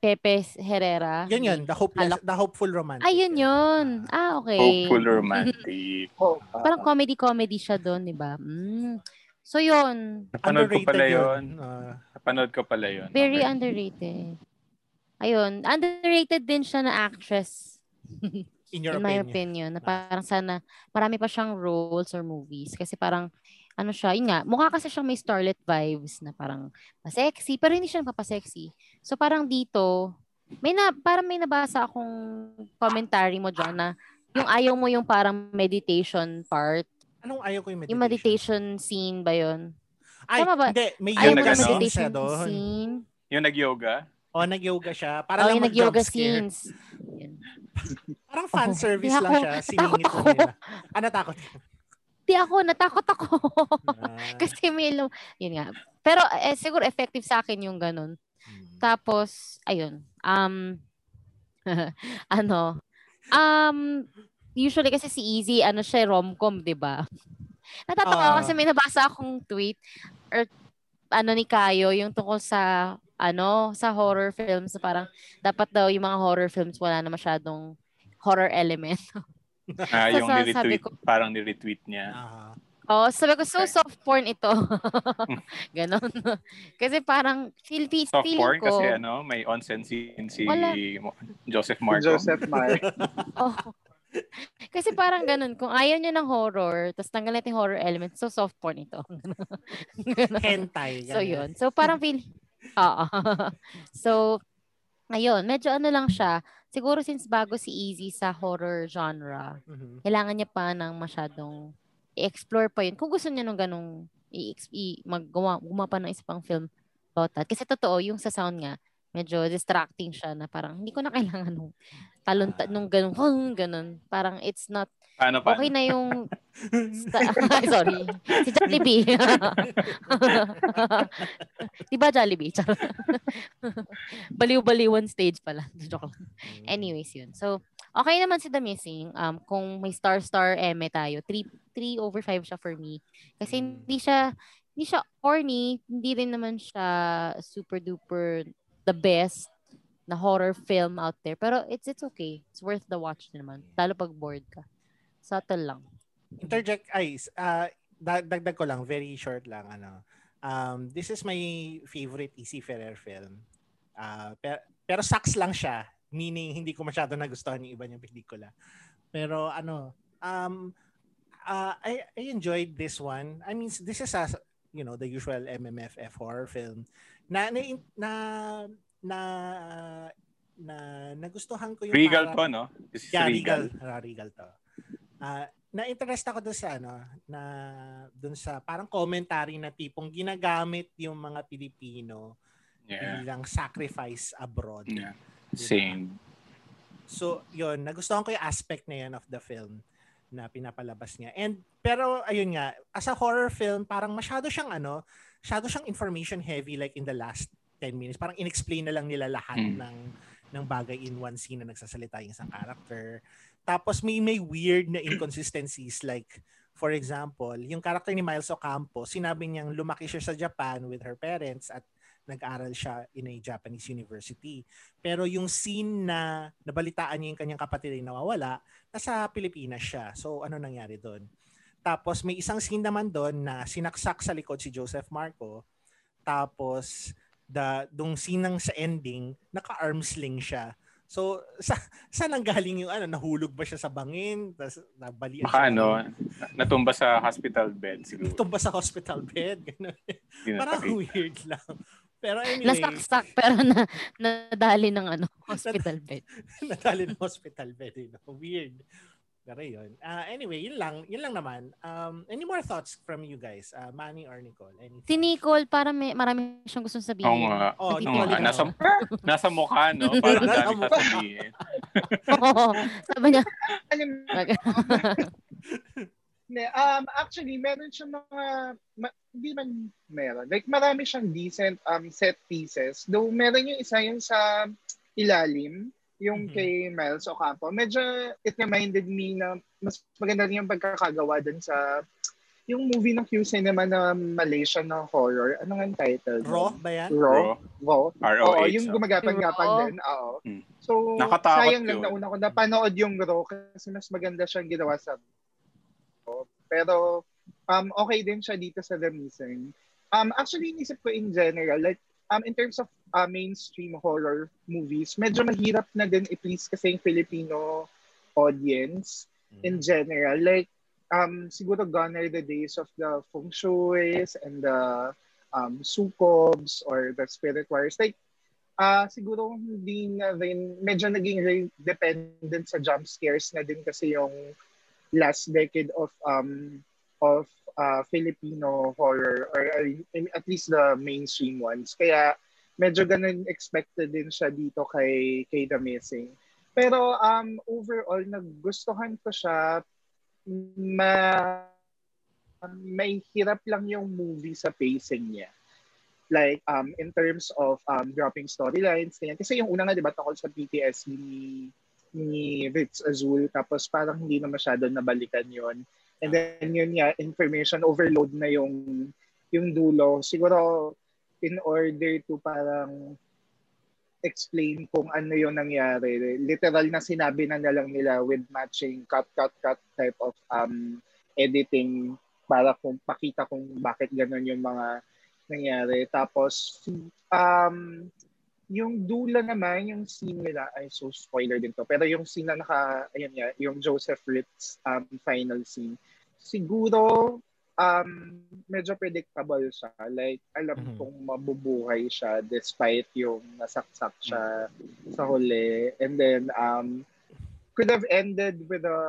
Pepe Herrera? Yun yun, the, hopeless, the hopeful romantic. Ayun yun. Ah, okay. Hopeful romantic. Oh, ah. Parang comedy-comedy siya doon, di ba? Mm. So, yun. Napanood ko pala yun. yun. Ah, Napanood ko pala yun. Very Okay. underrated. Ayun. Underrated din siya na actress. in your in my opinion. opinion. Na parang sana, marami pa siyang roles or movies. Kasi parang, ano siya, yun nga, mukha kasi siyang may starlet vibes na parang pa-sexy, pero hindi siya napapa-sexy. So parang dito, may na, parang may nabasa akong commentary mo dyan na yung ayaw mo yung parang meditation part. Anong ayaw ko yung meditation? Yung meditation scene ba yun? Ay, Tama ba? hindi. May Ayaw Yung mo yung meditation siya doon. scene? Yung nag-yoga? O, nag-yoga siya. Para Oh, lang yung nag-yoga mag-jump scare. scenes. Parang fan Oo. service lang siya. Siningit ako. lang nila. Ah, natakot. Di ako, natakot ako. Ah, Kasi may, lo- yun nga. Pero eh, siguro effective sa akin yung ganun. hmm. Tapos, ayun. Um, ano, um, usually kasi si Easy, ano siya, rom-com, di ba? Natatawa Ah. kasi may nabasa akong tweet or ano ni Kayo, yung tungkol sa ano, sa horror films parang dapat daw yung mga horror films wala na masyadong horror element. Ah, So, yung sa- ni-retweet, ko- parang ni-retweet niya. Ah. Oh, sabi ko, so Okay. soft porn ito. Ganon. kasi parang feel, feel, Soft feeling porn ko, kasi ano, may onsen scene si Wala. Joseph Si Marco. Joseph Mar. Oh. Kasi parang ganun, kung ayaw nyo ng horror, tapos tanggal natin yung horror element, so soft porn ito. Ganun. Hentai. so ganun. yun. So parang feel, oo. so, ayun, medyo ano lang siya. Siguro since bago si Easy sa horror genre, Mhm. kailangan niya pa ng masyadong i-explore pa yun. Kung gusto niya nung ganong i- i- maggawa, gumawa pa ng isa pang film about that. Kasi totoo, yung sa sound nga, medyo distracting siya na parang hindi ko na kailangan nung talon, ta- nung ganun, "Hung," ganun. Parang it's not, Paano pa? okay na yung, sorry, si Jollibee. Di ba Jollibee? Baliw-baliwan stage pala. Joke lang. Anyways, yun. So, okay naman si The Missing. Um, kung may star-star eme tayo, 3, 3 over 5 siya for me. Kasi Mm. hindi siya, hindi siya corny, hindi rin naman siya super duper the best na horror film out there. Pero it's it's okay. It's worth the watch naman. Lalo pag bored ka. Subtle lang. interject ay uh, dagdag ko lang very short lang ano um this is my favorite Easy Ferrer film uh, pero, pero sucks lang siya meaning hindi ko masyado nagustuhan yung iba niyang pelikula pero ano um uh, I, I enjoyed this one I mean this is a you know the usual MMFF horror film na na na na, na nagustuhan ko yung Regal parang- to, no? This is Yeah, Regal. Regal. Ah, Regal to. Ah, na-interest ako doon sa ano, na doon sa parang commentary na tipong ginagamit yung mga Pilipino Yeah. bilang sacrifice abroad. yeah. Diba? Same. So, yun, nagustuhan ko yung aspect na yun of the film na pinapalabas niya. And pero ayun nga, as a horror film, parang masyado siyang ano, masyado siyang information heavy like in the last 10 minutes. Parang inexplain na lang nila lahat Mm. ng ng bagay in one scene na nagsasalita yung isang character. Tapos may may weird na inconsistencies like for example, yung character ni Miles Ocampo, sinabi niyang lumaki siya sa Japan with her parents at nag-aral siya in a Japanese university. Pero yung scene na nabalitaan niya yung kanyang kapatid ay nawawala, nasa Pilipinas siya. So ano nangyari doon? Tapos may isang scene naman doon na sinaksak sa likod si Joseph Marco. Tapos the dung scene ng sa ending, naka-arm sling siya. So sa saan ang galing yung ano nahulog ba siya sa bangin? Tapos nabalian Baka siya ano, natumba sa hospital bed siguro. tumba sa hospital bed. Ganun. Parang weird lang. Pero anyway, Nasaksak pero na, nadali ng ano, hospital bed. nadali ng hospital bed. You know? Weird. Pero yun. Ah, anyway, yun lang. Yun lang naman. Um, any more thoughts from you guys? Uh, Manny or Nicole? Any Si Nicole, para may, marami siyang gustong sabihin. Oo nga. Oh, Nagpipili nga. Nasa, nasa mukha, no? Parang Nasa dami mukha. sasabihin. Oo. Sabi niya, um, actually, meron siyang mga, ma- hindi man meron. Like, marami siyang decent um, set pieces. Though, meron yung isa yung sa ilalim, yung Mhm. kay Miles Ocampo. Medyo, it reminded me na mas maganda rin yung pagkakagawa dun sa yung movie ng Q Cinema na Malaysian na horror, ano nga ang title? Raw ba yan? Raw? Raw? ROH. Oo, yung oh. gumagapan-gapan Raw? din. Oo. Hmm. So, Nakatakot sayang lang yun. na una ko napanood yung Raw kasi mas maganda siyang ginawa sa. Pero, um, okay din siya dito sa The Missing. Um, actually, inisip ko in general, like, um, in terms of uh, mainstream horror movies, medyo mahirap na din i-please kasi yung Filipino audience in general. Like, um, siguro gone are the days of the feng shuis and the um, sukobs or the spirit warriors. Like, ah siguro hindi na rin, medyo naging dependent sa jump scares na din kasi yung last decade of um of uh, Filipino horror or uh, at least the mainstream ones. Kaya medyo ganun expected din siya dito kay kay The Missing. Pero um overall nagustuhan ko siya ma may hirap lang yung movie sa pacing niya. Like um in terms of um dropping storylines ganyan. Kasi yung una nga 'di ba tungkol sa PTSD ni ni Ritz Azul tapos parang hindi na masyado nabalikan yon. And then yun nga information overload na yung yung dulo. Siguro in order to parang explain kung ano yung nangyari. Literal na sinabi na na lang nila with matching cut, cut, cut type of um editing para kung pakita kung bakit ganun yung mga nangyari. Tapos, um, yung dula naman, yung scene nila, ay so spoiler din to, pero yung scene na naka, ayun nga, yung Joseph Ritz um, final scene, siguro um, medyo predictable siya. Like, alam Mhm. kong mabubuhay siya despite yung nasaksak siya sa huli. And then, um, could have ended with a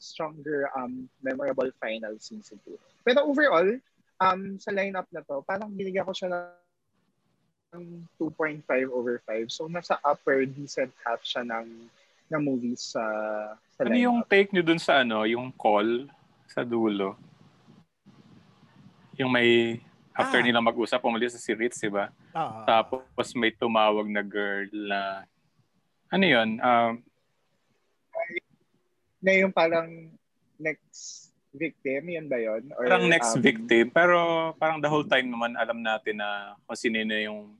stronger, um, memorable final scene siguro. Pero overall, um, sa lineup na to, parang binigyan ko siya ng 2.5 over 5. So, nasa upper decent half siya ng, ng movies sa, sa Ano yung lineup. take nyo dun sa ano, yung call sa dulo? Yung may, after Ah. nila mag-usap, umalis sa si Ritz, di ba? Oo. Tapos may tumawag na girl na, ano yun, um, Na yung parang next victim, yun ba yun? Or, parang next um, victim. Pero parang the whole time naman alam natin na kung sino na yung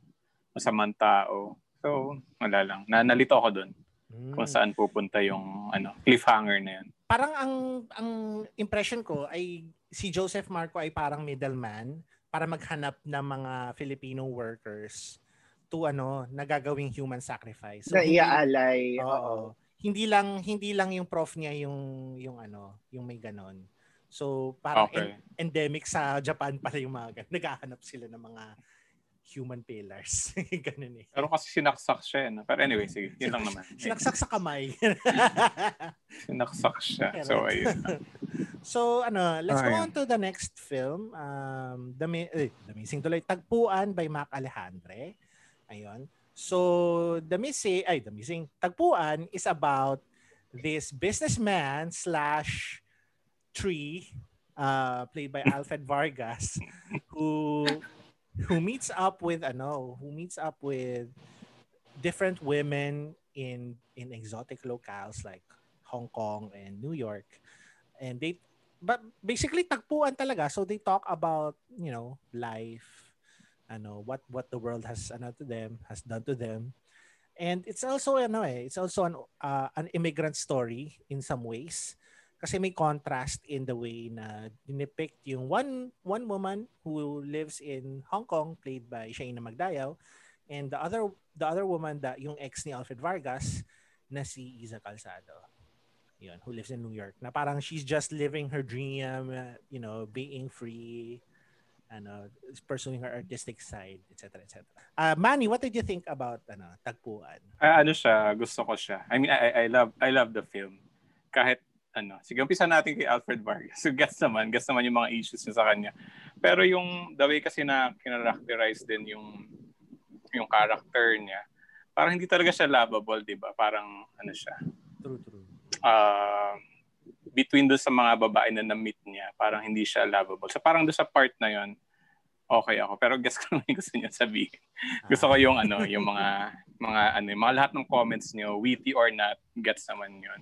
masamang tao. So, wala lang. Na, nalito ako dun Mm. kung saan pupunta yung ano cliffhanger na yun. Parang ang ang impression ko ay si Joseph Marco ay parang middleman para maghanap ng mga Filipino workers to ano, nagagawing human sacrifice. na hindi- iaalay. Oo. Hindi lang hindi lang yung prof niya yung yung ano, yung may ganon. So parang Okay. en- endemic sa Japan pala yung mga ganon. Naghahanap sila ng mga human pillars. Ganun eh. Pero kasi sinaksak siya. eh, No? Pero anyway, sige. Yun lang naman. Sinaksak sa kamay. Sinaksak siya. So, ayun. so ano, let's go Ayun. on to the next film. Um, The, Mi- eh, The Missing tuloy. Tagpuan by Mac Alejandre. Ayun. So, The Missing, ay, The Missing, Tagpuan is about this businessman slash tree uh, played by Alfred Vargas who who meets up with ano who meets up with different women in in exotic locales like Hong Kong and New York. And they but basically tagpuan talaga. So they talk about you know life ano what what the world has ano to them has done to them. And it's also ano eh it's also an uh, an immigrant story in some ways kasi may contrast in the way na dinipict yung one one woman who lives in Hong Kong played by Shayna Magdayaw and the other the other woman that yung ex ni Alfred Vargas na si Isa Calzado. Yun who lives in New York. Na parang she's just living her dream uh, you know being free ano pursuing her artistic side etc etc uh, Manny what did you think about ano tagpuan? Ah, ano siya, gusto ko siya. I mean, I, I love I love the film. Kahit ano, sige, umpisa natin kay Alfred Vargas. So, gets naman, gets naman yung mga issues niya sa kanya. Pero yung the way kasi na kinarakterize din yung yung character niya, parang hindi talaga siya lovable, di ba? Parang ano siya, true true uh, between doon sa mga babae na na-meet niya, parang hindi siya lovable. So parang doon sa part na yon okay ako. Pero guess ko naman yung gusto niya sabihin. gusto ko yung ano, yung mga mga ano, yung mga lahat ng comments niyo, witty or not, gets naman yon.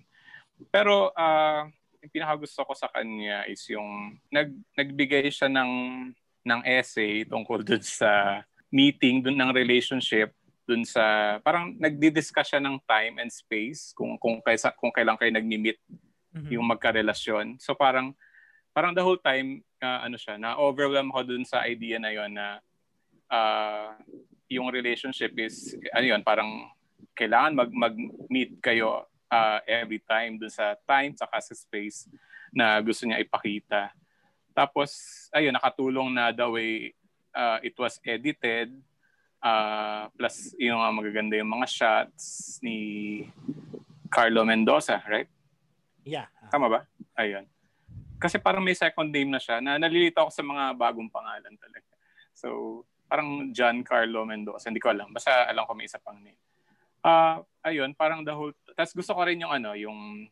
Pero uh, yung pinakagusto ko sa kanya is yung nag, nagbigay siya ng, ng essay tungkol dun sa meeting, dun ng relationship, dun sa, parang nagdi-discuss siya ng time and space kung, kung, kaysa, kung kailan kayo nagmi-meet Mhm. yung magkarelasyon. So parang, parang the whole time, uh, ano siya, na-overwhelm ako dun sa idea na yon na uh, yung relationship is, ano yun, parang kailangan mag, mag-meet kayo uh, every time dun sa time saka sa space na gusto niya ipakita. Tapos, ayun, nakatulong na the way uh, it was edited. Uh, plus, yung mga magaganda yung mga shots ni Carlo Mendoza, right? Yeah. ah. Tama ba? Ayun. Kasi parang may second name na siya na nalilito ako sa mga bagong pangalan talaga. So, parang John Carlo Mendoza. Hindi ko alam. Basta alam ko may isa pang name. Ah, ayun, parang the whole... Tapos gusto ko rin yung ano, yung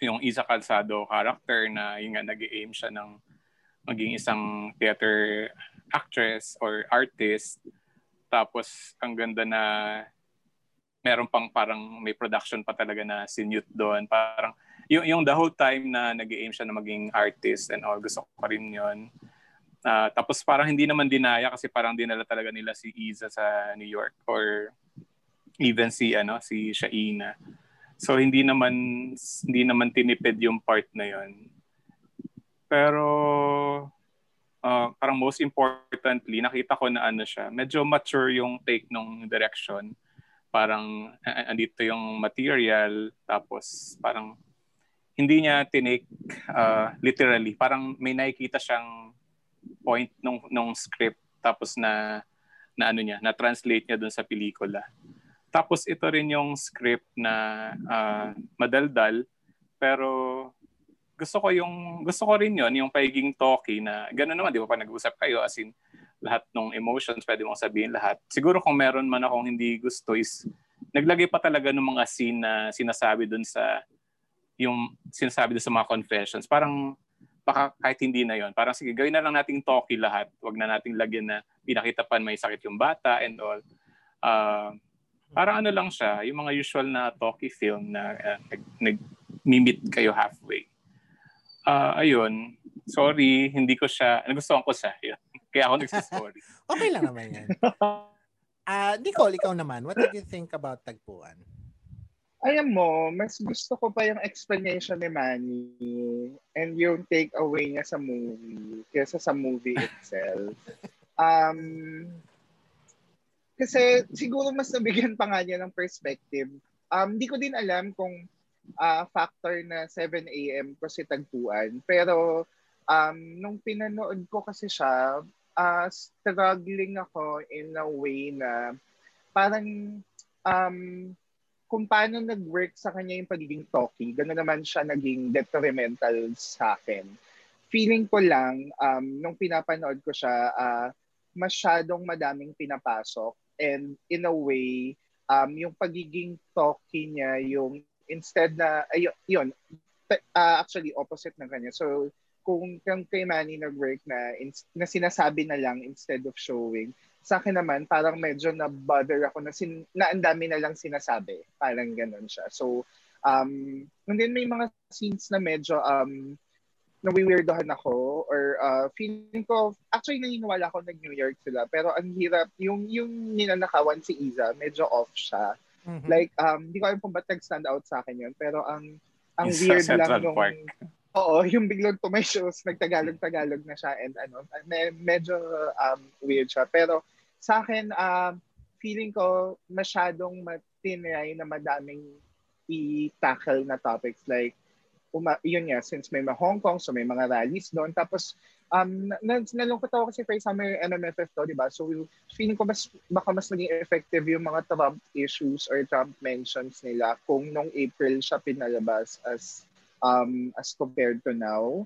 yung Isa Calzado character na yung nga nag-aim siya ng maging isang theater actress or artist. Tapos ang ganda na meron pang parang may production pa talaga na sinute doon. Parang yung, yung the whole time na nag-aim siya na maging artist and all, gusto ko rin yun. Ah, tapos parang hindi naman dinaya kasi parang dinala talaga nila si Isa sa New York or even si ano si Shaina. So hindi naman hindi naman tinipid yung part na yon. Pero ah, parang most importantly, nakita ko na ano siya, medyo mature yung take nung direction. Parang andito yung material tapos parang hindi niya tinake ah, literally. Parang may nakikita siyang point nung nung script tapos na na ano niya, na translate niya dun sa pelikula. Tapos ito rin yung script na ah, madaldal pero gusto ko yung gusto ko rin yon yung pagiging talky na gano'n naman di ba pag nag-usap kayo as in lahat ng emotions pwede mong sabihin lahat. Siguro kung meron man akong hindi gusto is naglagay pa talaga ng mga scene na sinasabi dun sa yung sinasabi dun sa mga confessions. Parang baka kahit hindi na yon parang sige gawin na lang nating talky lahat wag na nating lagyan na pinakita pa may sakit yung bata and all uh, parang ano lang siya yung mga usual na talky film na uh, nag, nag-meet kayo halfway Ah, ayun sorry hindi ko siya nagustuhan ko siya yun. kaya ako nagsisorry Okay lang naman yan. Ah, Nicole, ikaw naman, what did you think about Tagpuan? Alam mo, mas gusto ko pa yung explanation ni Manny and yung takeaway niya sa movie kaysa sa movie itself. Um, kasi siguro mas nabigyan pa nga niya ng perspective. Um, di ko din alam kung ah, factor na 7 a.m. ko si Tagpuan. Pero um, nung pinanood ko kasi siya, ah, struggling ako in a way na parang um, kung paano nag-work sa kanya yung pagiging talky, gano'n naman siya naging detrimental sa akin. Feeling ko lang, um, nung pinapanood ko siya, ah, masyadong madaming pinapasok and in a way, um, yung pagiging talky niya, yung instead na, ayun, yun, pe- ah, actually opposite ng kanya. So, kung kung kay Manny nag-work na, ins- na sinasabi na lang instead of showing, sa akin naman, parang medyo na-bother ako na, sin, na ang dami na lang sinasabi. Parang ganun siya. So, um, and then may mga scenes na medyo um, nawiweirdohan ako or uh, feeling ko, actually naniniwala ako nag-New York sila, pero ang hirap, yung, yung ninanakawan si Iza, medyo off siya. Mhm. Like, um, hindi ko alam kung ba't nag-stand out sa akin yun, pero ang ang Yung weird lang nung... Park. Oo, yung biglang to my shows, nagtagalog-tagalog na siya and ano, me- medyo um, weird siya. Pero sa akin, um, feeling ko masyadong matinry na madaming i-tackle na topics like uma, yun nga, since may mga Hong Kong, so may mga rallies doon. Tapos, um, na, nalungkot ako kasi for summer MMFF to, di ba? So, feeling ko mas, baka mas maging effective yung mga Trump issues or Trump mentions nila kung nung April siya pinalabas as um, as compared to now.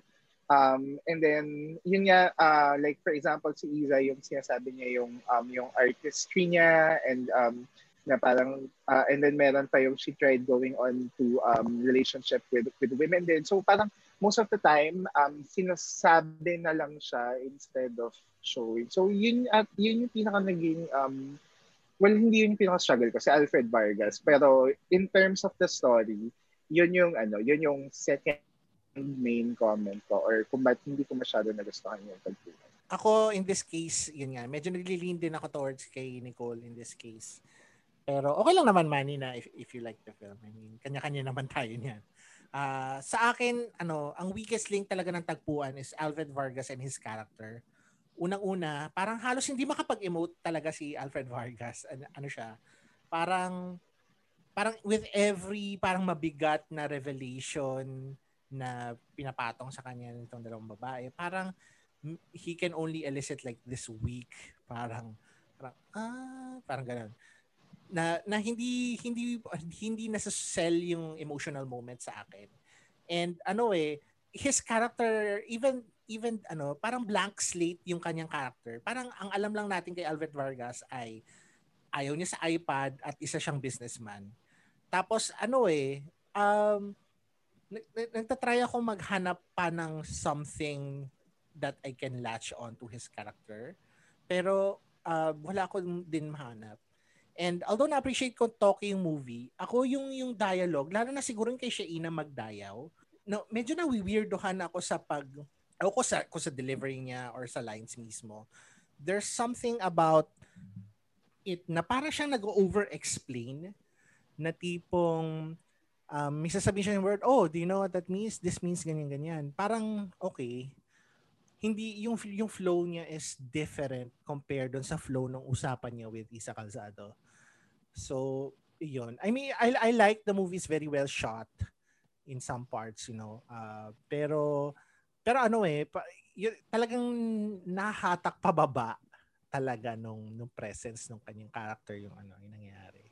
Um, and then, yun nga, uh, like for example, si Iza, yung sinasabi niya yung, um, yung artistry niya and um, na parang, uh, and then meron pa yung she tried going on to um, relationship with, with women din. So parang most of the time, um, sinasabi na lang siya instead of showing. So yun, at yun yung pinaka naging, um, well, hindi yun yung pinaka struggle ko, si Alfred Vargas. Pero in terms of the story, yun yung ano, yun yung second main comment ko or kung ba't hindi ko masyado nagustuhan yung tagpuan. Ako, in this case, yun nga, medyo naglilin din ako towards kay Nicole in this case. Pero okay lang naman, Manny, na if, if you like the film. I mean, kanya-kanya naman tayo niyan. Ah, sa akin, ano, ang weakest link talaga ng tagpuan is Alfred Vargas and his character. Unang-una, parang halos hindi makapag-emote talaga si Alfred Vargas. Ano, ano siya? Parang parang with every parang mabigat na revelation na pinapatong sa kanya nitong dalawang babae, parang he can only elicit like this weak, parang parang ah, parang ganun. Na na hindi hindi hindi nasa sell yung emotional moment sa akin. And ano eh, his character even even ano, parang blank slate yung kanyang character. Parang ang alam lang natin kay Alfred Vargas ay ayaw niya sa iPad at isa siyang businessman. Tapos ano eh, um, nag- nag- nagtatry ako maghanap pa ng something that I can latch on to his character. Pero uh, wala ko din mahanap. And although na-appreciate ko Toki yung movie, ako yung yung dialogue, lalo na siguro kay Shaina magdayaw, no, medyo na weirdohan ako sa pag o ko sa ko sa delivery niya or sa lines mismo. There's something about it na para siyang nag-over-explain na tipong um, may sasabihin siya yung word, oh, do you know what that means? This means ganyan-ganyan. Parang, okay. Hindi, yung, yung flow niya is different compared doon sa flow ng usapan niya with Isa Calzado. So, yun. I mean, I, I like the movie is very well shot in some parts, you know. Uh, pero, pero ano eh, pa, yun, talagang nahatak pababa talaga nung, nung presence ng kanyang character yung ano, yung nangyari.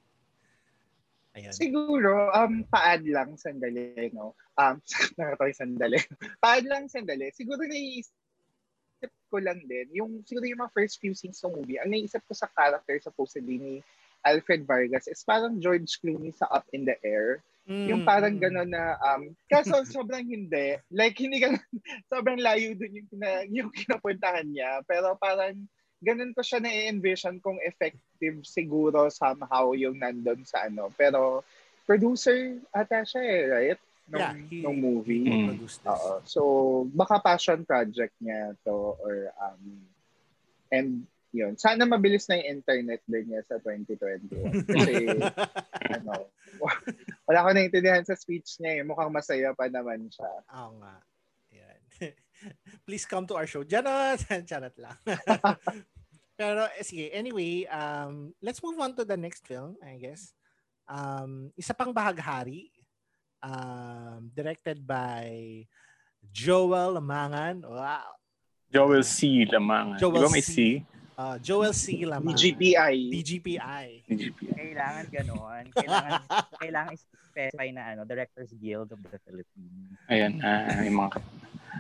Ayan. Siguro, um, paad lang sandali, no? Um, nakatawa yung sandali. paad lang sandali. Siguro naiisip ko lang din, yung, siguro yung mga first few scenes ng movie, ang naiisip ko sa character supposedly ni Alfred Vargas is parang George Clooney sa Up in the Air. Mm, Yung parang mm. gano'n na, um, kaso sobrang hindi. Like, hindi ka, sobrang layo dun yung, kina, yung kinapuntahan niya. Pero parang, ganun ko siya na-envision kung effective siguro somehow yung nandun sa ano. Pero, producer ata siya eh, right? Nung, Yeah, he- nung movie. Mm. Produced this. Oo. So, baka passion project niya to or um and yun. Sana mabilis na yung internet din niya sa 2021. Kasi ano, wala ko naintindihan sa speech niya eh. Mukhang masaya pa naman siya. Oo nga. Yan. Please come to our show. Janot! Charot lang. Pero eh, sige, anyway, um, let's move on to the next film, I guess. Um, isa pang bahaghari, um, directed by Joel Lamangan. Wow. Joel C. Lamang. Di Joel ba may C. C? Uh, Joel C. Lamangan. DGPI. DGPI. DGP. Kailangan gano'n. Kailangan, kailangan specify na ano, Directors Guild of the Philippines. Ayan, ah, yung mga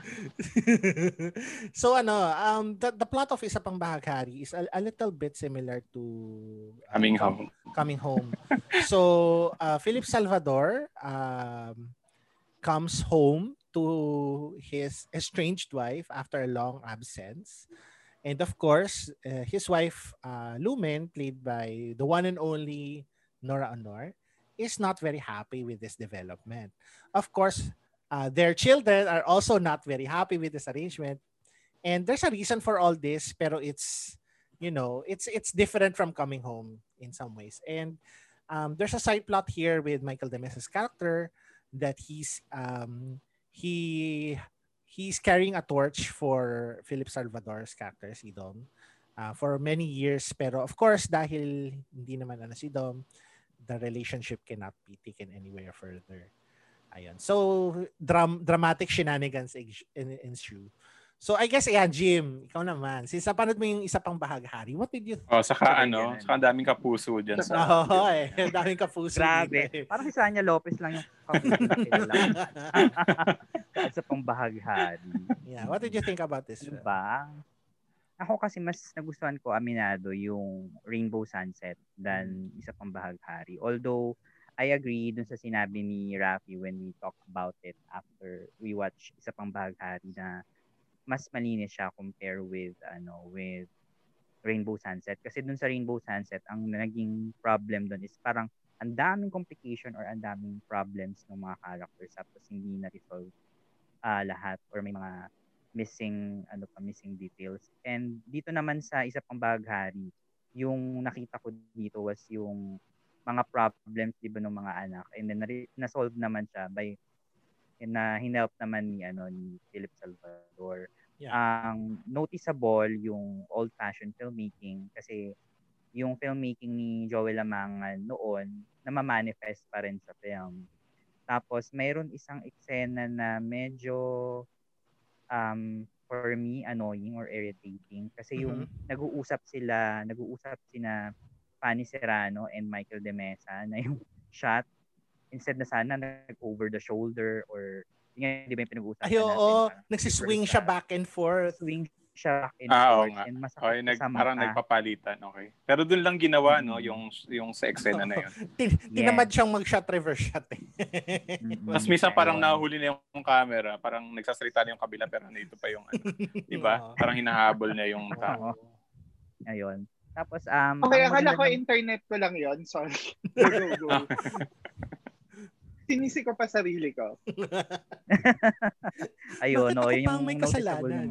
so ano, um, the, the plot of Isa Pang Bahaghari is a, a little bit similar to uh, Coming Home. Coming Home. so, uh, Philip Salvador um, comes home to his estranged wife after a long absence. And of course, uh, his wife, uh, Lumen, played by the one and only Nora Honor, is not very happy with this development. Of course, uh, their children are also not very happy with this arrangement. And there's a reason for all this, pero it's, you know, it's it's different from coming home in some ways. And um, there's a side plot here with Michael Demes's character that he's um, he he's carrying a torch for Philip Salvador's character si Dom uh, for many years pero of course dahil hindi naman ano si Dom the relationship cannot be taken anywhere further ayun so dram- dramatic shenanigans ensue so I guess ayan Jim ikaw naman since napanood mo yung isa pang bahaghari what did you Oh, saka ano, yan. saka ang daming kapuso dyan sa... Oo, eh. Ang daming kapuso. Grabe. dito, eh. Parang si Sanya Lopez lang yung kapusin Kahit sa pangbahaghari. yeah, what did you think about this film? Diba? Ako kasi mas nagustuhan ko aminado yung Rainbow Sunset than isa pang bahaghari. Although, I agree dun sa sinabi ni Rafi when we talk about it after we watch isa pang bahaghari na mas malinis siya compare with ano with Rainbow Sunset kasi dun sa Rainbow Sunset ang naging problem dun is parang ang daming complication or ang daming problems ng mga characters tapos hindi na resolve ah, lahat or may mga missing ano pa missing details. And dito naman sa isa pang baghari, yung nakita ko dito was yung mga problems di ba ng mga anak and then na- na-solve naman siya by na hinelp naman ni ano ni Philip Salvador. Yeah. Ang noticeable yung old-fashioned filmmaking kasi yung filmmaking ni Joel Lamangan noon namamanifest pa rin sa film. Tapos mayroon isang eksena na medyo um, for me annoying or irritating kasi yung nag-uusap sila, nag-uusap sina Fanny Serrano and Michael De Mesa na yung shot instead na sana nag over the shoulder or yun nga, di ba yung pinag-uusapan Ay, oo. parang Nagsiswing siya. back and forth. swing siya back and Ah, oo forth nga. and masakit Okay, nag, sa parang nagpapalitan, okay. Pero doon lang ginawa, no, Mm. yung yung sa eksena na yun. Tin- Tinamad siyang mag-shot reverse shot eh. Mm-mm. Tapos minsan parang nahuli na yung camera, parang nagsasalita na yung kabila pero nandito pa yung ano, di ba? Oo. Parang hinahabol niya yung tao. Ayun. Tapos um Okay, akala ko ng- internet ko lang yon Sorry. Go, go, go. Sinisi ko pa sarili ko. ayun, Bakit no, ako yun yung may noticeable kasalanan?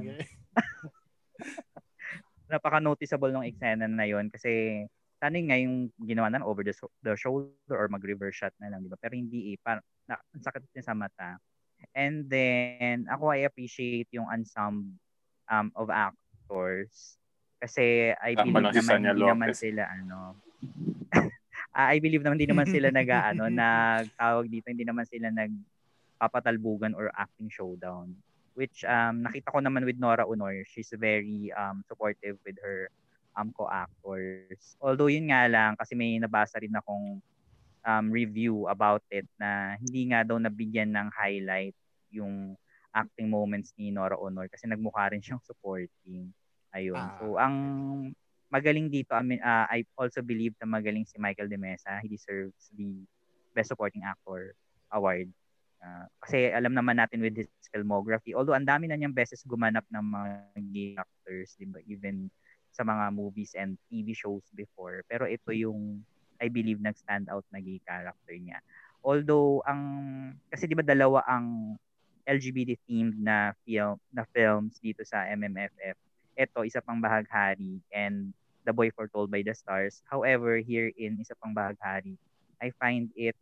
Naman. napaka-noticeable ng eksena na yon kasi sana nga yung ginawa na over the, the shoulder or mag-reverse shot na lang, di ba? Pero hindi eh. Parang, na, ang sakit niya sa mata. And then, ako I appreciate yung ensemble um, of actors. Kasi I Tama believe naman hindi naman Lopez. sila ano Ah, I believe naman hindi naman sila nag ano nagtawag dito hindi naman sila nagpapatalbugan or acting showdown which um nakita ko naman with Nora Honor. She's very um supportive with her um co-actors. Although yun nga lang kasi may nabasa rin akong um review about it na hindi nga daw nabigyan ng highlight yung acting moments ni Nora Honor kasi nagmukha rin siyang supporting. Ayun. Ah, so ang magaling dito I mean uh, I also believe na magaling si Michael De Mesa. He deserves the best supporting actor award Uh, kasi alam naman natin with his filmography, although ang dami na niyang beses gumanap ng mga gay actors, di ba? Even sa mga movies and TV shows before. Pero ito yung, I believe, nag-stand out na gay character niya. Although, ang, kasi di ba dalawa ang LGBT themed na film na films dito sa MMFF. Ito isa pang bahaghari and The Boy Foretold by the Stars. However, here in isa pang bahaghari, I find it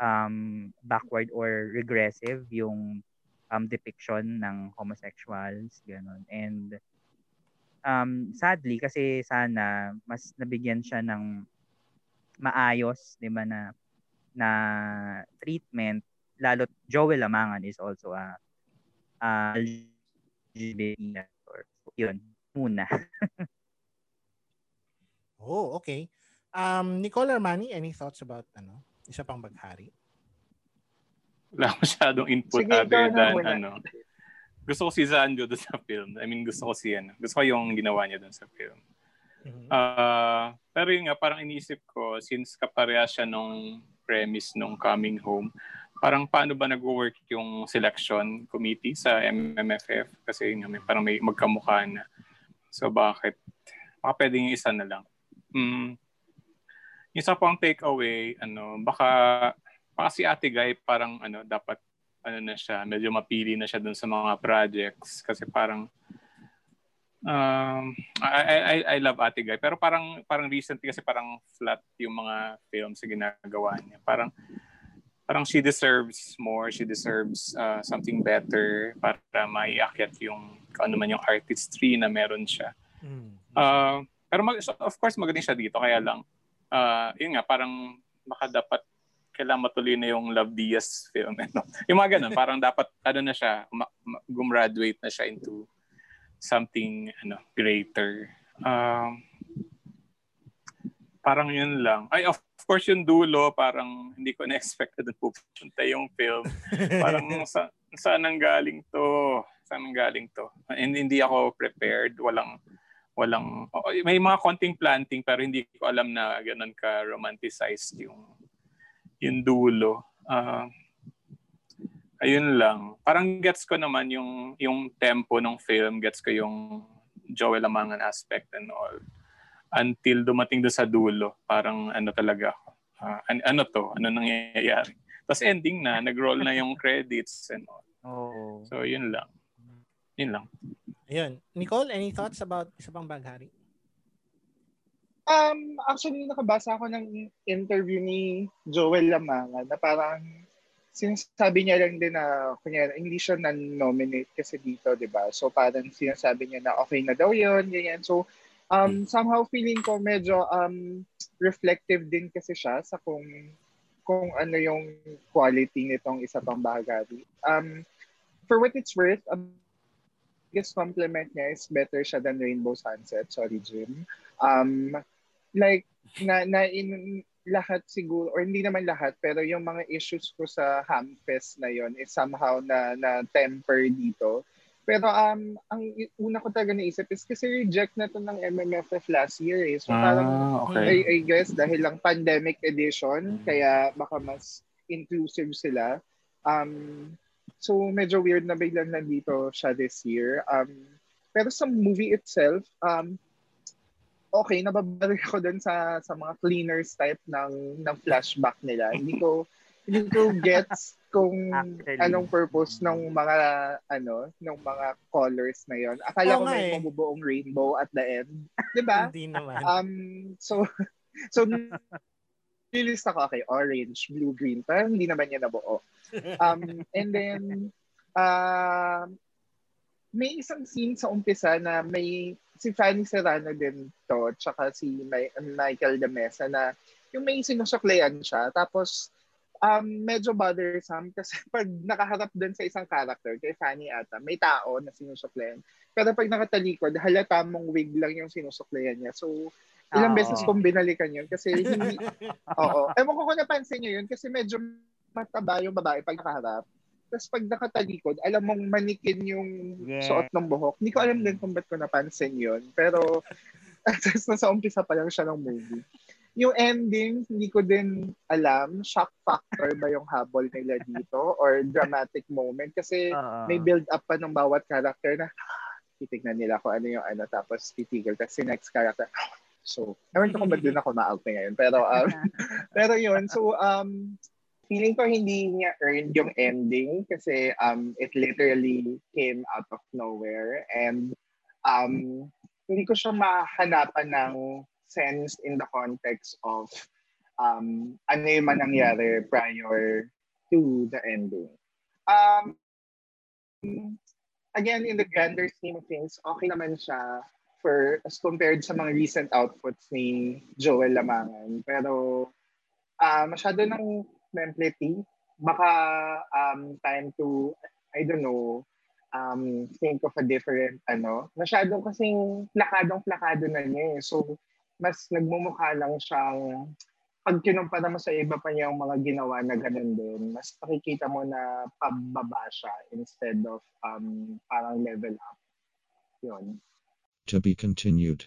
um, backward or regressive yung um, depiction ng homosexuals, ganun. And um, sadly, kasi sana mas nabigyan siya ng maayos, di ba, na, na treatment, lalo Joel Lamangan is also a, a LGBT. So, yun, muna. Oh, okay. Um, Nicole Armani, any thoughts about ano? Isa pang baghari? Wala masyadong input Sige, other than muna. ano. Gusto ko si Zanjo doon sa film. I mean, gusto ko si ano. Gusto ko yung ginawa niya doon sa film. Mhm. Ah, pero yun nga, parang iniisip ko, since kapareha siya nung premise nung Coming Home, parang paano ba nag-work yung selection committee sa MMFF? Kasi yun nga, may, parang may magkamukha na. So bakit? Baka pwedeng yung isa na lang. Mm. Yung sa pang takeaway, ano, baka, baka si Ate Guy parang ano, dapat ano na siya, medyo mapili na siya dun sa mga projects kasi parang um, I, I, I- love Ate Guy pero parang parang recently kasi parang flat yung mga films na ginagawa niya. Parang parang she deserves more, she deserves uh, something better para maiakyat yung ano man yung artistry na meron siya. Mm. Uh, pero mag, so of course magaling siya dito kaya lang uh, yun nga parang baka dapat kailangan matuloy na yung Love Diaz film. Ano? yung mga ganun, parang dapat ano na siya, ma- ma- gumraduate na siya into something ano greater. Um, parang yun lang. Ay, of course, yung dulo, parang hindi ko na-expect na pupunta yung film. parang sa, saan ang galing to? Saan ang galing to? And hindi ako prepared. Walang, walang, oh, may mga konting planting pero hindi ko alam na ganun ka romanticized yung, yung dulo. Ah, ayun lang. Parang gets ko naman yung, yung tempo ng film. Gets ko yung Joel Amangan aspect and all until dumating doon sa dulo. Parang ano talaga ako. ah, an- ano to? Ano nangyayari? Tapos ending na, nag-roll na yung credits and all. Oo. So, yun lang. Yun lang. Ayun. Nicole, any thoughts about isa pang baghari? Um, actually, nakabasa ako ng interview ni Joel Lamanga na parang sinasabi niya lang din na kunya hindi siya na-nominate kasi dito, 'di ba? So parang sinasabi niya na okay na daw 'yon, ganyan. So um somehow feeling ko medyo um reflective din kasi siya sa kung kung ano yung quality nitong isa pang bahagari. Um for what it's worth, biggest compliment niya is better siya than Rainbow Sunset. Sorry, Jim. Um, like, na, na in lahat siguro, or hindi naman lahat, pero yung mga issues ko sa Hamfest na yon is somehow na, na temper dito. Pero um, ang una ko talaga naisip is kasi reject na to ng MMFF last year eh. So parang, Ah, okay. I, I guess dahil lang pandemic edition, kaya baka mas inclusive sila. Um, so medyo weird na biglang nandito siya this year. Um, pero sa movie itself, um, okay, nababalik ako dun sa sa mga cleaners type ng ng flashback nila. Hindi ko hindi ko gets kung Actually. anong purpose ng mga ano, ng mga colors na yon. Akala Oo ko may eh. mabubuong rainbow at the end. 'Di ba? Hindi naman. Um, so, so, nilist ako, okay, orange, blue, green. Parang hindi naman niya nabuo. Um, and then, uh, may isang scene sa umpisa na may si Fanny Serrano din to, tsaka si May, Michael de Mesa na yung may sinusuklean siya. Tapos, um, medyo bothersome kasi pag nakaharap din sa isang character, kay Fanny ata, may tao na sinusuklean. Pero pag nakatalikod, halata mong wig lang yung sinusuklean niya. So, ilang beses kong binalikan yun kasi hindi, oo. Ewan ko kung napansin niyo yun kasi medyo mataba yung babae pag nakaharap. Tapos pag nakatalikod, alam mong manikin yung Yeah. suot ng buhok. Hindi ko alam din kung ba't ko napansin yun. Pero, tapos nasa umpisa pa lang siya ng movie. Yung ending, hindi ko din alam, shock factor ba yung habol nila dito or dramatic moment kasi Oo. may build up pa ng bawat character na titignan nila kung ano yung ano tapos titigil tapos si next character so ewan ko kung ba't din ako na ngayon pero um, pero yun so um feeling ko hindi niya earned yung ending kasi um it literally came out of nowhere and um hindi ko siya mahanapan ng sense in the context of um ano yung man nangyari prior to the ending. Um again, in the grander scheme of things, okay naman siya for as compared sa mga recent outputs ni Joel Lamangan. Pero ah masyado ng template Baka um, time to, I don't know, um, think of a different, ano. Masyado kasing plakadong-plakado na niya eh. So, mas nagmumukha lang siyang pag kinumpara mo sa iba pa niyang mga ginawa na ganun din, mas makikita mo na pababa siya instead of um, parang level up. Yun. To be continued.